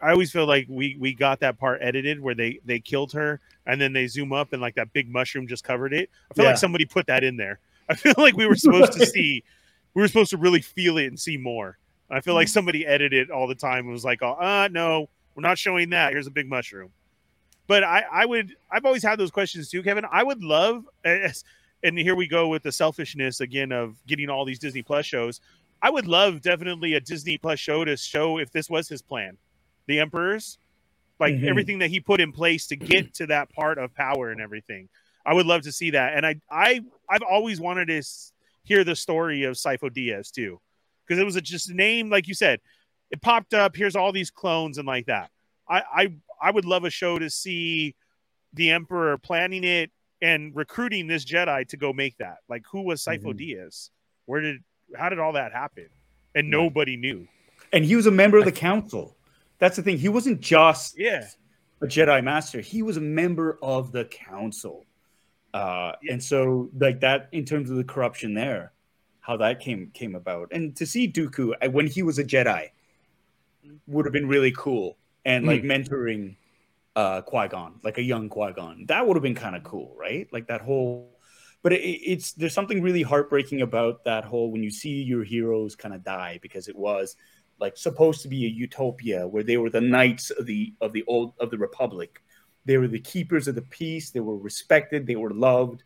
I always feel like we we got that part edited where they they killed her and then they zoom up and like that big mushroom just covered it. I feel Yeah. like somebody put that in there. I feel like we were supposed to see we were supposed to really feel it and see more. I feel Mm. like somebody edited it all the time and was like, "Oh, uh no, we're not showing that. Here's a big mushroom." But I I would I've always had those questions too, Kevin. I would love and here we go with the selfishness again of getting all these Disney Plus shows. I would love definitely a Disney Plus show to show if this was his plan. The Emperor's like Mhm. everything that he put in place to get to that part of power and everything. I would love to see that. And I I I've always wanted to hear the story of Sifo-Dyas too. Because it was a, just a name, like you said, it popped up. Here's all these clones and like that. I, I I would love a show to see the Emperor planning it and recruiting this Jedi to go make that. Like, who was Sifo Mhm. Dyas? Where did how did all that happen? And nobody knew. And he was a member of the council. That's the thing. He wasn't just Yeah. a Jedi Master. He was a member of the council. Uh, Yeah. and so like that in terms of the corruption there, how that came came about. And to see Dooku uh, when he was a Jedi would have been really cool. And like mentoring uh Qui-Gon, like a young Qui-Gon. That would have been kind of cool, right? Like that whole but it, it's there's something really heartbreaking about that whole when you see your heroes kind of die because it was like supposed to be a utopia where they were the knights of the of the old of the republic they were the keepers of the peace they were respected they were loved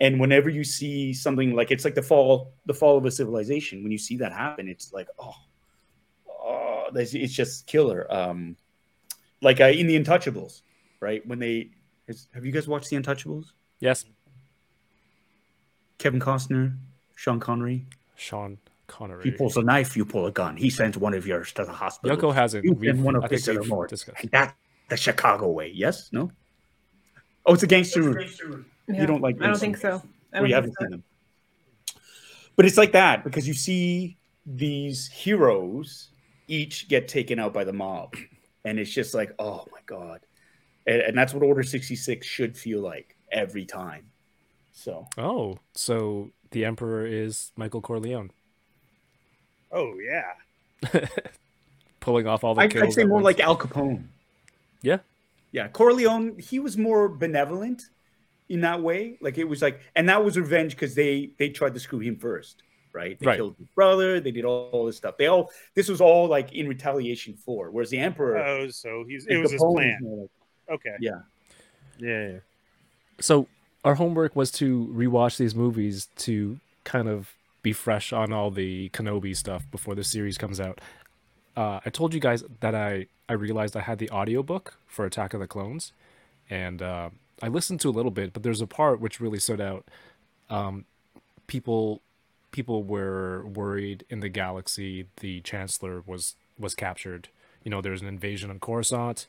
and whenever you see something like it's like the fall the fall of a civilization when you see that happen it's like oh oh that's- it's just killer um like uh, in the untouchables right when they is, have you guys watched the untouchables Yes, kevin costner sean connery Sean Connery. he pulls a knife you pull a gun he sends one of yours to the hospital Yoko hasn't. You We've, send one of I think his or we've more. discussed. That the Chicago way. Yes? No? Oh, it's a gangster movie. Yeah. You don't like I don't think so. movies, I don't you haven't so. seen them. But it's like that because you see these heroes each get taken out by the mob. And it's just like, oh my God. And, and that's what Order 66 should feel like every time. So Oh, so the Emperor is Michael Corleone, Oh yeah. pulling off all the I, kills. I'd say more once. like Al Capone. Yeah. Yeah. Corleone, he was more benevolent, in that way. Like it was like, and that was revenge because they they tried to screw him first, right? They Right. killed his brother. They did all, all this stuff. They all this was all like in retaliation for. Whereas the emperor, Oh, so he's it was the his plan. more like- Okay. Yeah. Yeah. yeah. So our homework was to rewatch these movies to kind of be fresh on all the Kenobi stuff before the series comes out. Uh, I told you guys that I I realized I had the audiobook for Attack of the Clones, and uh, I listened to a little bit, but there's a part which really stood out. Um, people people were worried in the galaxy the Chancellor was was captured. You know, there's an invasion on Coruscant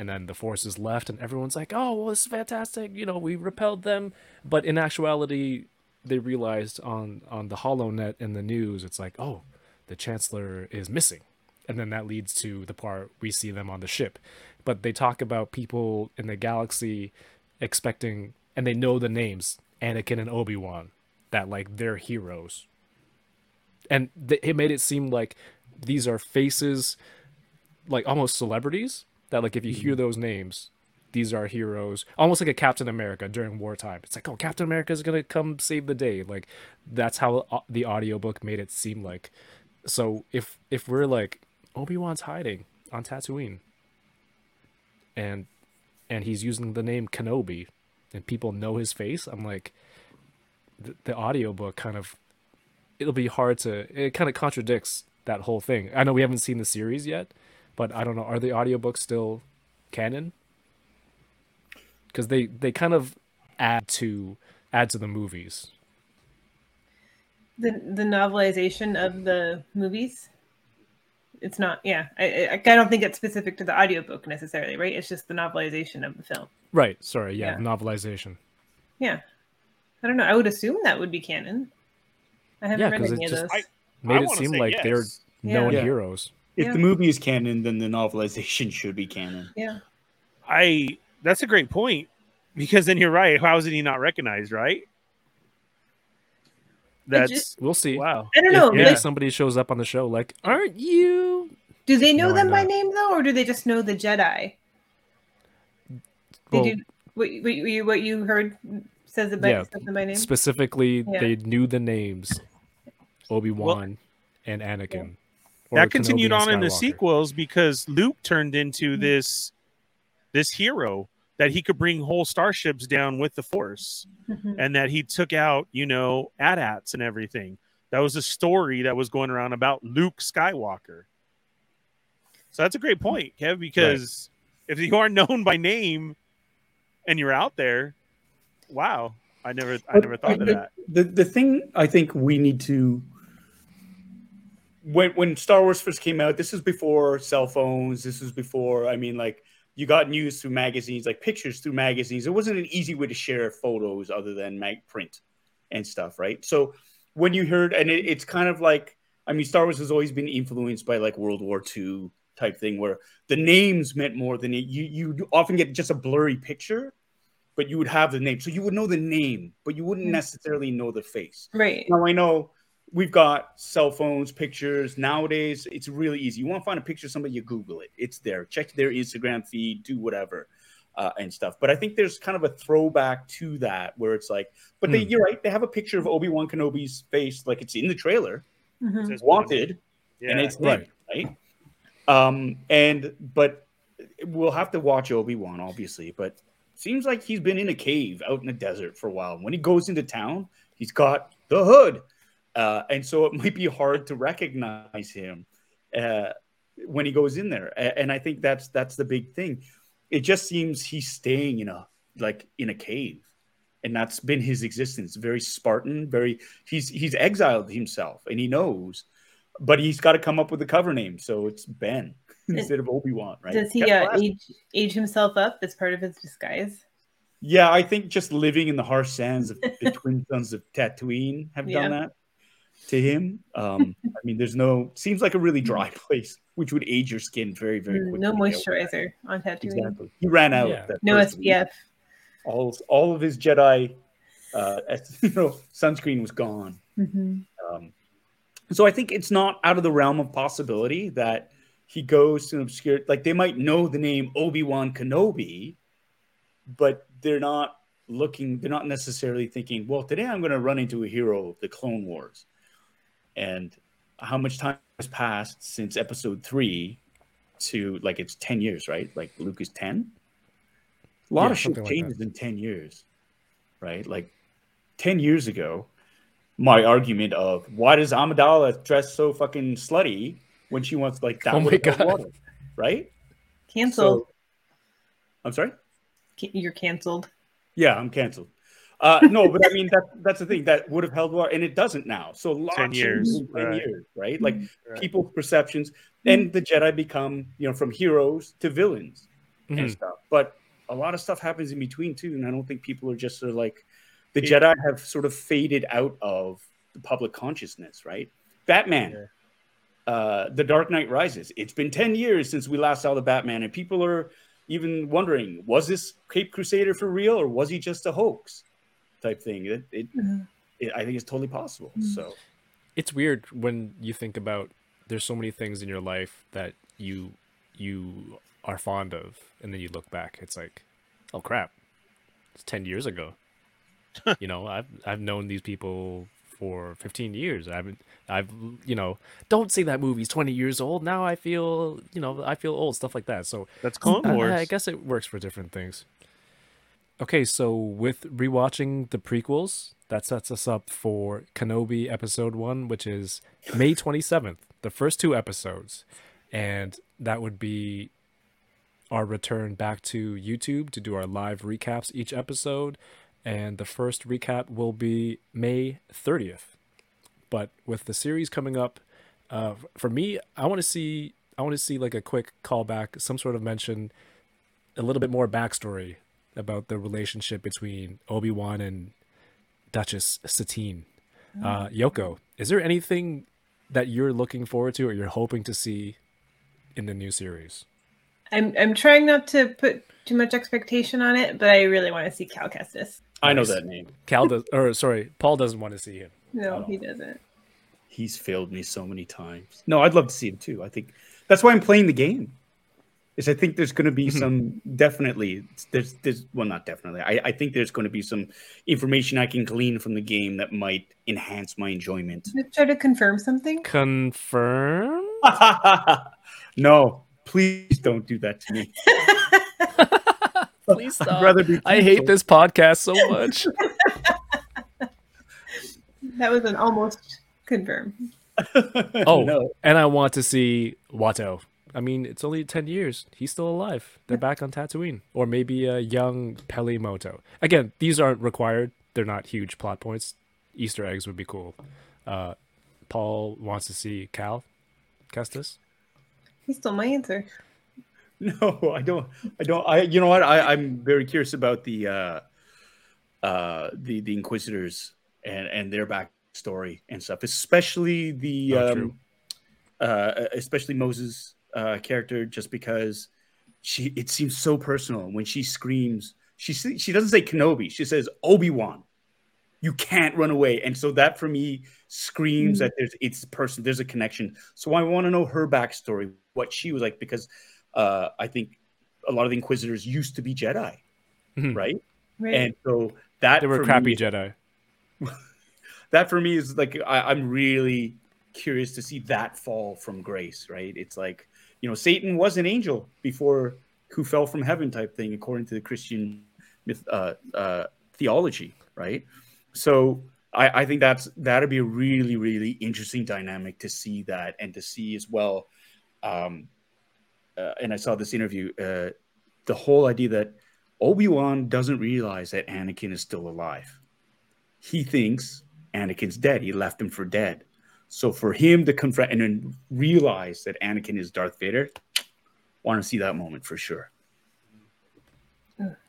and then the forces left and everyone's like oh well it's fantastic you know we repelled them but in actuality they realized on on the holonet in the news it's like oh the chancellor is missing and then that leads to the part we see them on the ship but they talk about people in the galaxy expecting and they know the names anakin and obi-wan that like they're heroes. And th- it made it seem like these are faces like almost celebrities that like if you hear mm-hmm. those names these are heroes. Almost like a captain america during wartime. It's like oh captain america is gonna come save the day. Like that's how the audiobook made it seem like. So if if we're like obi-wan's hiding on tatooine and and he's using the name kenobi and people know his face i'm like the, the audiobook kind of it'll be hard to it kind of contradicts that whole thing i know we haven't seen the series yet but I don't know. Are the audiobooks still canon? Because they they kind of add to add to the movies. The the novelization of the movies. It's not. Yeah, I, I I don't think it's specific to the audiobook necessarily, right? It's just the novelization of the film. Right. Sorry. Yeah. Yeah. Novelization. Yeah, I don't know. I would assume that would be canon. I haven't Yeah, read 'cause any of just- those. I- Made it seem say like they're yes. known Yeah. heroes. If Yeah. the movie is canon, then the novelization should be canon. yeah, I that's a great point because then you're right. How is he not recognized? Right. That's just- We'll see. wow. I don't If know. maybe like, somebody shows up on the show like, "Aren't you?" do they know No, them by name though, or do they just know the Jedi? Well, Did you what, what you what you heard says about Yeah, says by name? specifically, Yeah. they knew the names Obi Wan and Anakin. Or that Kenobi continued and on in the sequels because Luke turned into Mhm. this this hero that he could bring whole starships down with the Force, Mhm. and that he took out you know AT-ATs and everything. That was a story that was going around about Luke Skywalker. So that's a great point, Kev, because if you aren't known by name and you're out there, wow, I never I But never thought of the- that. The the thing I think we need to when when Star Wars first came out, this is before cell phones. This is before I mean, like you got news through magazines, like pictures through magazines. It wasn't an easy way to share photos other than mag print and stuff, right? So when you heard, and it, it's kind of like, I mean, Star Wars has always been influenced by like World War II type thing, where the names meant more than it. You you often get just a blurry picture, but you would have the name, so you would know the name, but you wouldn't Mm. necessarily know the face. Right. Now I know we've got cell phones, pictures. Nowadays, it's really easy. You want to find a picture of somebody, you Google it. It's there. Check their Instagram feed, do whatever, uh, and stuff. But I think there's kind of a throwback to that where it's like, but they, Hmm. you're right. They have a picture of Obi Wan Kenobi's face, like it's in the trailer, Mhm. Says wanted, Yeah. and it's Right. right. right. Um, and but we'll have to watch Obi Wan, obviously. But seems like he's been in a cave out in the desert for a while. When he goes into town, he's got the hood, uh, and so it might be hard to recognize him uh, when he goes in there. And I think that's that's the big thing. It just seems he's staying in a like in a cave. And that's been his existence. Very Spartan, very he's he's exiled himself and he knows, but he's got to come up with a cover name. So it's Ben instead of Obi Wan, right? Does he uh, age age himself up as part of his disguise? Yeah, I think just living in the harsh sands of the twin suns of Tatooine have done that to him. Um, I mean, there's no seems like a really dry place, which would age your skin very, very Mm, quickly. No Yeah, moisturizer on Tatooine. Exactly. He ran out. Yeah. that No first week. SPF. All all of his Jedi, uh, you know, sunscreen was gone. Mhm. Um, so I think it's not out of the realm of possibility that he goes to an obscure, like they might know the name Obi Wan Kenobi, but they're not looking. They're not necessarily thinking, "Well, today I'm going to run into a hero, of the Clone Wars," and how much time has passed since Episode Three to like it's ten years, right? Like Luke is ten. A lot Yeah, of shit something like that. changes in ten years, right? Like ten years ago, my argument of why does Amidala dress so fucking slutty when she wants like that Oh my God. water, right? Canceled. So, I'm sorry. You're canceled. Yeah, I'm canceled. Uh, no, but I mean that that's the thing that would have held water, and it doesn't now. So a lot 10 years, in ten right. years, right? Like Right. people's perceptions, and the Jedi become you know from heroes to villains and Mhm. stuff. But a lot of stuff happens in between too, and I don't think people are just sort of like the It- Jedi have sort of faded out of the public consciousness, right? Batman, uh, The Dark Knight Rises. It's been ten years since we last saw the Batman, and people are even wondering: was this Cape Crusader for real, or was he just a hoax? Type thing. It, it, Mhm. it I think it's totally possible. Mm. So it's weird when you think about there's so many things in your life that you you are fond of and then you look back it's like oh crap it's 10 years ago you know i've i've known these people for 15 years i haven't i've you know don't say that movie's 20 years old now i feel you know i feel old stuff like that so That's Clone I- I, guess it works for different things. Okay, so with rewatching the prequels, that sets us up for Kenobi episode one, which is May 27th, the first two episodes. And that would be our return back to YouTube to do our live recaps each episode. And the first recap will be May 30th. But with the series coming up, uh, for me, I want to see I want to see like a quick callback, some sort of mention, a little bit more backstory about the relationship between Obi Wan and Duchess Satine. Uh, Yoko, is there anything that you're looking forward to or you're hoping to see in the new series? I'm I'm trying not to put too much expectation on it, but I really want to see Cal Kestis. I know that name. Cal does, or sorry, Paul doesn't want to see him. No, he doesn't. He's failed me so many times. No, I'd love to see him too. I think that's why I'm playing the game. Is I think there's going to be mm-hmm. some definitely there's there's well not definitely I, I think there's going to be some information I can glean from the game that might enhance my enjoyment. Let's try to confirm something. Confirm? no, please don't do that to me. Please I'd stop. rather be I hate this podcast so much. That was an almost confirm. Oh, no. and I want to see Watto. I mean, it's only 10 years. He's still alive. They're back on Tatooine. Or maybe a young Peli Motto. Again, these aren't required. They're not huge plot points. Easter eggs would be cool. Uh, Paul wants to see Cal Kestis. He stole my answer. No, I don't. I don't. I. You know what? I, I'm very curious about the uh, uh, the the Inquisitors and and their backstory and stuff, especially the Oh, um, uh, especially Moses' uh, character, just because she it seems so personal when she screams. She she doesn't say Kenobi. She says Obi Wan. You can't run away, and so that for me screams Mm. that there's it's person. There's a connection. So I want to know her backstory, what she was like, because uh, I think a lot of the Inquisitors used to be Jedi, Mhm. right? Right. And so that They were for crappy me- Jedi. that for me is like I, I'm really curious to see that fall from grace, right? It's like you know Satan was an angel before who fell from heaven type thing, according to the Christian myth, uh, uh, theology, right? So I, I think that's that'd be a really really interesting dynamic to see that and to see as well. Um, uh, and I saw this interview, uh, the whole idea that Obi Wan doesn't realize that Anakin is still alive. He thinks Anakin's dead. He left him for dead. So for him to confront and then realize that Anakin is Darth Vader, want to see that moment for sure.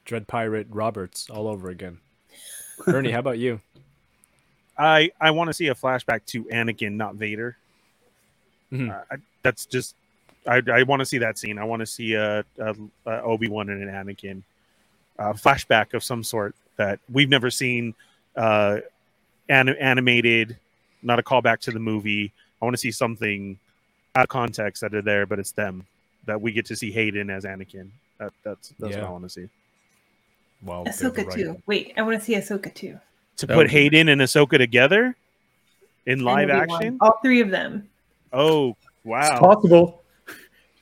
Dread Pirate Roberts all over again. Ernie, how about you? I I want to see a flashback to Anakin, not Vader. Mhm. Uh, I, that's just I I want to see that scene. I want to see a, a, a Obi Wan and an Anakin uh, flashback of some sort that we've never seen uh, anim- animated, not a callback to the movie. I want to see something out of context that are there, but it's them that we get to see Hayden as Anakin. That, that's that's Yeah. what I want to see. well, they're Ahsoka right- too. Wait, I want to see Ahsoka too. To That put would Hayden and Ahsoka together in live And Obi-Wan. action. All three of them. Oh It's wow! possible.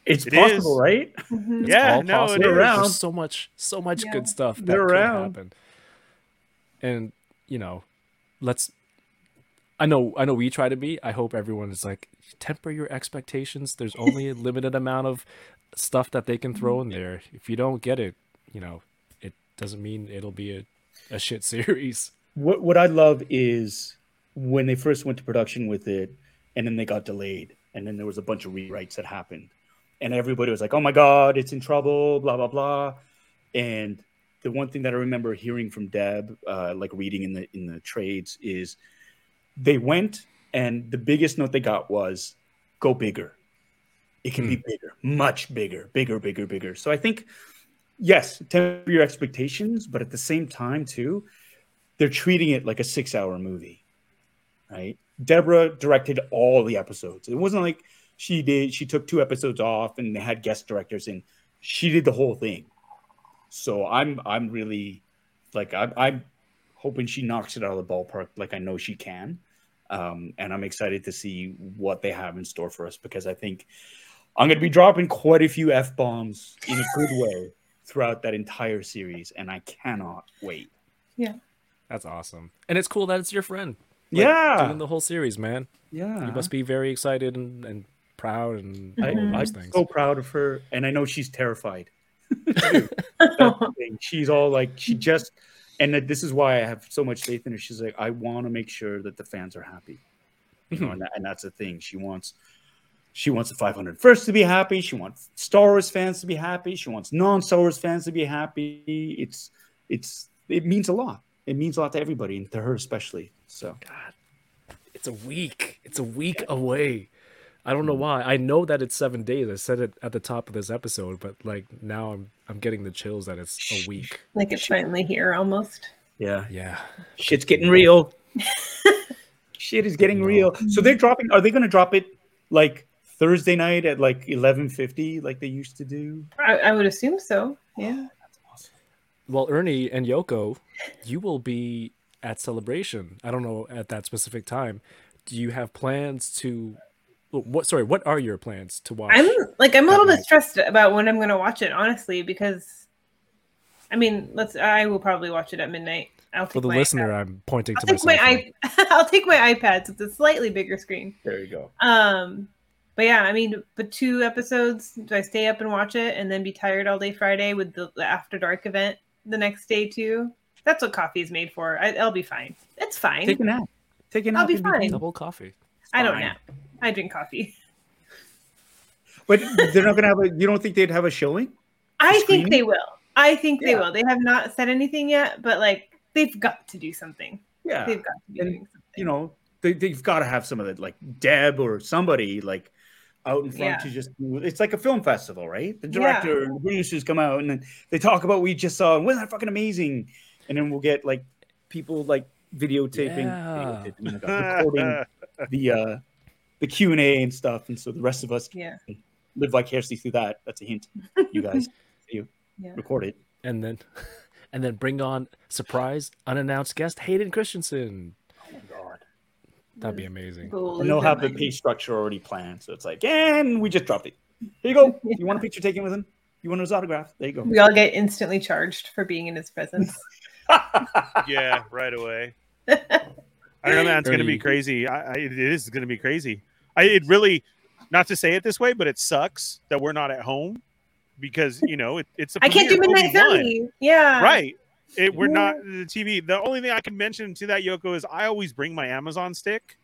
It's It possible, is. right? Mhm. It's Yeah, no, it possible. is. There's Around. so much, so much Yeah. good stuff that They're could around. happen. And you know, let's. I know, I know. We try to be. I hope everyone is like temper your expectations. There's only a limited amount of stuff that they can throw in there. If you don't get it, you know, it doesn't mean it'll be a, a shit series. What what I love is when they first went to production with it, and then they got delayed, and then there was a bunch of rewrites that happened, and everybody was like, "Oh my god, it's in trouble," blah blah blah, and the one thing that I remember hearing from Deb, uh, like reading in the in the trades, is they went and the biggest note they got was go bigger. It can be hmm. bigger, much bigger, bigger, bigger, bigger. So I think yes, temper your expectations, but at the same time too, they're treating it like a six-hour movie, right? Deborah directed all the episodes. It wasn't like she did. She took two episodes off and they had guest directors, and she did the whole thing. So I'm I'm really like I'm, I'm hoping she knocks it out of the ballpark, like I know she can. Um, and I'm excited to see what they have in store for us because I think I'm going to be dropping quite a few f bombs in a good way throughout that entire series, and I cannot wait. Yeah, that's awesome, and it's cool that it's your friend. like, yeah, doing the whole series, man. yeah. You must be very excited and, and proud and I, all those I'm things. so proud of her, and I know she's terrified. too. That's the thing. She's all like, she just, and that this is why I have so much faith in her. She's like, I want to make sure that the fans are happy, you know, hmm. and, that, and that's the thing. She wants, she wants the 500 first to be happy. She wants Star Wars fans to be happy. She wants non-Star Wars fans to be happy. It's, it's, it means a lot. It means a lot to everybody, and to her especially. So God, it's a week. It's a week away. I don't know mm. why. I know that it's seven days. I said it at the top of this episode, but like now I'm I'm getting the chills that it's a week. like it's finally here almost. yeah, Yeah. shit's getting real. Shit is getting real. So they're dropping. Are they going to drop it like Thursday night at like eleven fifty, like they used to do? I, I would assume so. Yeah. Well, Ernie and Yoko, you will be at celebration. I don't know at that specific time. Do you have plans to? Well, What? Sorry. What are your plans to watch? I'm like I'm a little that bit stressed about when I'm going to watch it, honestly, because I mean, let's. I will probably watch it at midnight. I'll take For the my listener, iPad. I'm pointing I'll to take myself. my i. I'll take my iPad. So it's a slightly bigger screen. There you go. Um, but yeah, I mean, but two episodes. Do I stay up and watch it and then be tired all day Friday with the, the After Dark event the next day too? That's what coffee is made for. I, I'll be fine. It's fine. Take a nap. Take a nap. I'll be fine. between. Double coffee. i fine. don't fine. Nap. I drink coffee. But they're not going to have a. You don't think they'd have a showing? I think they will. I think they will. They have not said anything yet, but like they've got to do something. Yeah. They've got to be And, doing something. You know, they, they've got to have some of it, like Deb or somebody like out in front Yeah. to just. It's like a film festival, right? The Yeah. director and the producers come out and then they talk about what we just saw. and Wasn't that fucking amazing? And then we'll get like people like videotaping, Yeah. videotaping, my God, recording the uh the Q and A and stuff, and so the rest of us Yeah. live vicariously through that. That's a hint, you guys. you Yeah. record it. and then and then bring on surprise unannounced guest Hayden Christensen. Oh my god! That'd be amazing. Goalies And they'll have the mine. pay structure already planned, so it's like, and we just dropped it. Here you go. You want a picture taken with him? You want his autograph? There you go. We all get instantly charged for being in his presence. yeah, right away. I don't know, man. It's going to be crazy. I, I, it is going to be crazy. I, it really, not to say it this way, but it sucks that we're not at home because you know it, it's. A I can't do premiere of midnight Obi-Wan. Yeah. Right. It, we're not the TV. The only thing I can mention to that Yoko is I always bring my Amazon stick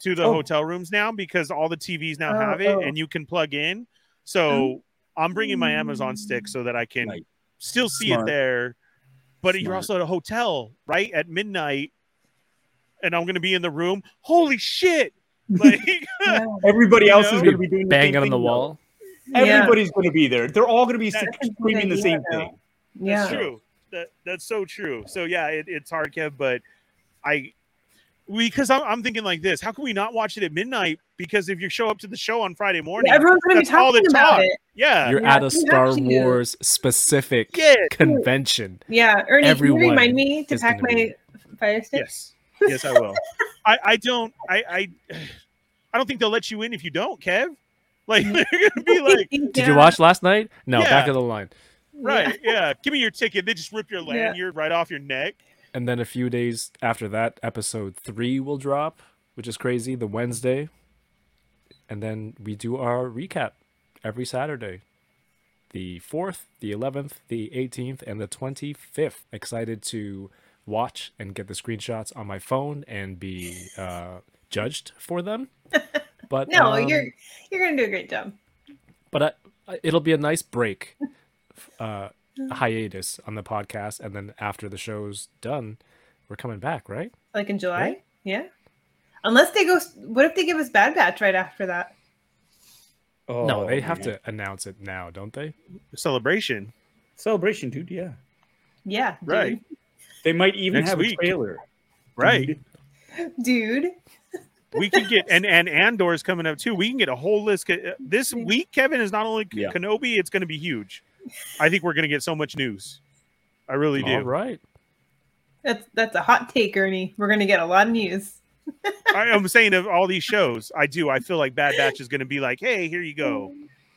to the Oh. hotel rooms now because all the TVs now Oh, have it oh. and you can plug in. So oh. I'm bringing my Amazon stick so that I can Right. still see Smart. it there. But you're also at a hotel, right? At midnight. And I'm going to be in the room. Holy shit. Like, Everybody else know? is going to be doing the Banging same on the wall. though. Everybody's going to be there. They're all going to be That's screaming the same though. thing. Yeah. That's true. That that's so true. So yeah, it, it's hard, Kev, but I because I'm, I'm thinking like this: How can we not watch it at midnight? Because if you show up to the show on Friday morning, Yeah, everyone's going to be that's all the talking about talk. it. yeah, You're Yeah, at a Star. Wars specific yeah, convention. Yeah, Ernie, can you remind me to pack my be- fire stick? yes, yes, I will. I, I don't, I, I, I don't think they'll let you in if you don't, Kev. Like they're gonna be like, Did you watch last night? No, back Yeah. of the line. right, yeah, give me your ticket. They just rip your lanyard right off your neck. And then a few days after that, episode three will drop, which is crazy, the Wednesday. And then we do our recap every Saturday. The 4th, the 11th, the 18th, and the 25th. Excited to watch and get the screenshots on my phone and be uh, judged for them. But No, um, you're you're going to do a great job. but I, I- it'll be a nice break, uh, hiatus on the podcast, and then after the show's done, we're coming back, right? Like in July? Right? Yeah. Unless they go, what if they give us Bad Batch right after that? Oh, no, they have man. to announce it now, don't they? Celebration. celebration, dude. Yeah, Yeah. Dude. Right. they might even Next have week. a trailer. Right. Dude. we can get and and Andor is coming up too. We can get a whole list. Uh, This week, Kevin is not only Yeah. Kenobi; it's going to be huge. I think we're going to get so much news. I really do. All right. That's that's a hot take, Ernie. We're going to get a lot of news. I, I'm saying of all these shows, I do. I feel like Bad Batch is going to be like, "Hey, here you go.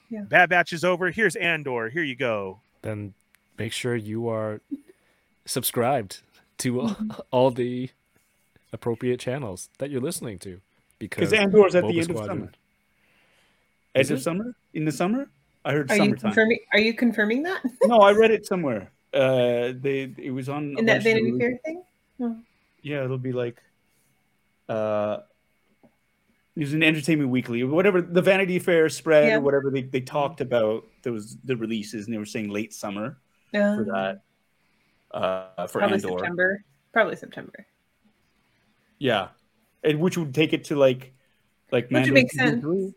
Yeah. Bad Batch is over. Here's Andor. Here you go." Then make sure you are subscribed to all, all the appropriate channels that you're listening to, because Because Andor's at Boba the end of Squadron- summer. Is End of it? summer? In the summer? I heard Are you confirming are you confirming that? no, I read it somewhere. Uh, they it was on In that Vanity Fair thing? Yeah, it'll be like uh it was an entertainment weekly or whatever the Vanity Fair spread Yeah. or whatever they, they talked about there was the releases and they were saying late summer No. for that. Uh for Probably Andor. September. Probably September. Yeah. And which would take it to like like Which would Mando make season sense.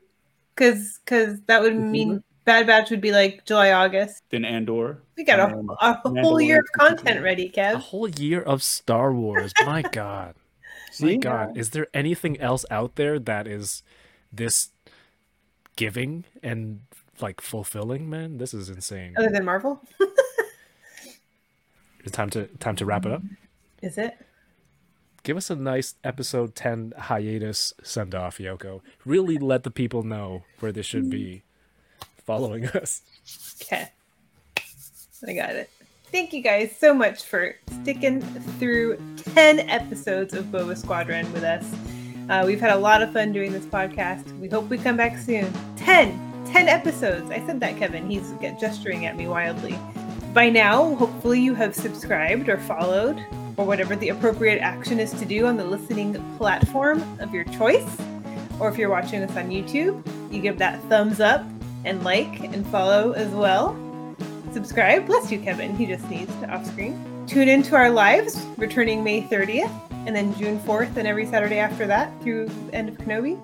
Because because that would September? mean Bad Batch would be like July, August. Then Andor. We got a, and a whole year of content ready, Kev. a whole year of Star Wars. My God. My God, is there anything else out there that is this giving and like fulfilling? Man, this is insane. Other than Marvel, It's time to time to wrap it up. is it? Give us a nice episode ten hiatus send off, Yoko. Really let the people know where they should be following us. Okay. I got it. Thank you guys so much for sticking through 10 episodes of Boba Squadron with us. Uh, we've had a lot of fun doing this podcast. We hope we come back soon. 10! 10 episodes! I said that, Kevin. He's gesturing at me wildly. By now, hopefully, you have subscribed or followed, or whatever the appropriate action is to do on the listening platform of your choice. Or if you're watching us on YouTube, you give that thumbs up and like and follow as well. Subscribe. Bless you, Kevin. He just sneezed off screen. Tune into our lives, returning May 30th, and then June 4th, and every Saturday after that through the end of Kenobi.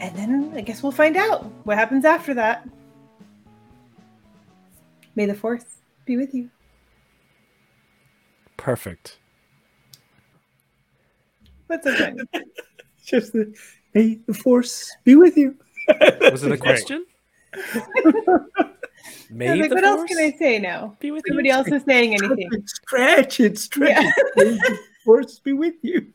And then I guess we'll find out what happens after that. May the Force be with you. Perfect. What's so funny? Just the may the force be with you. Was it a question? I May like, the what else can I say now? be with you? Nobody else is saying anything. Stretch it, stretch Yeah. it. May the force be with you.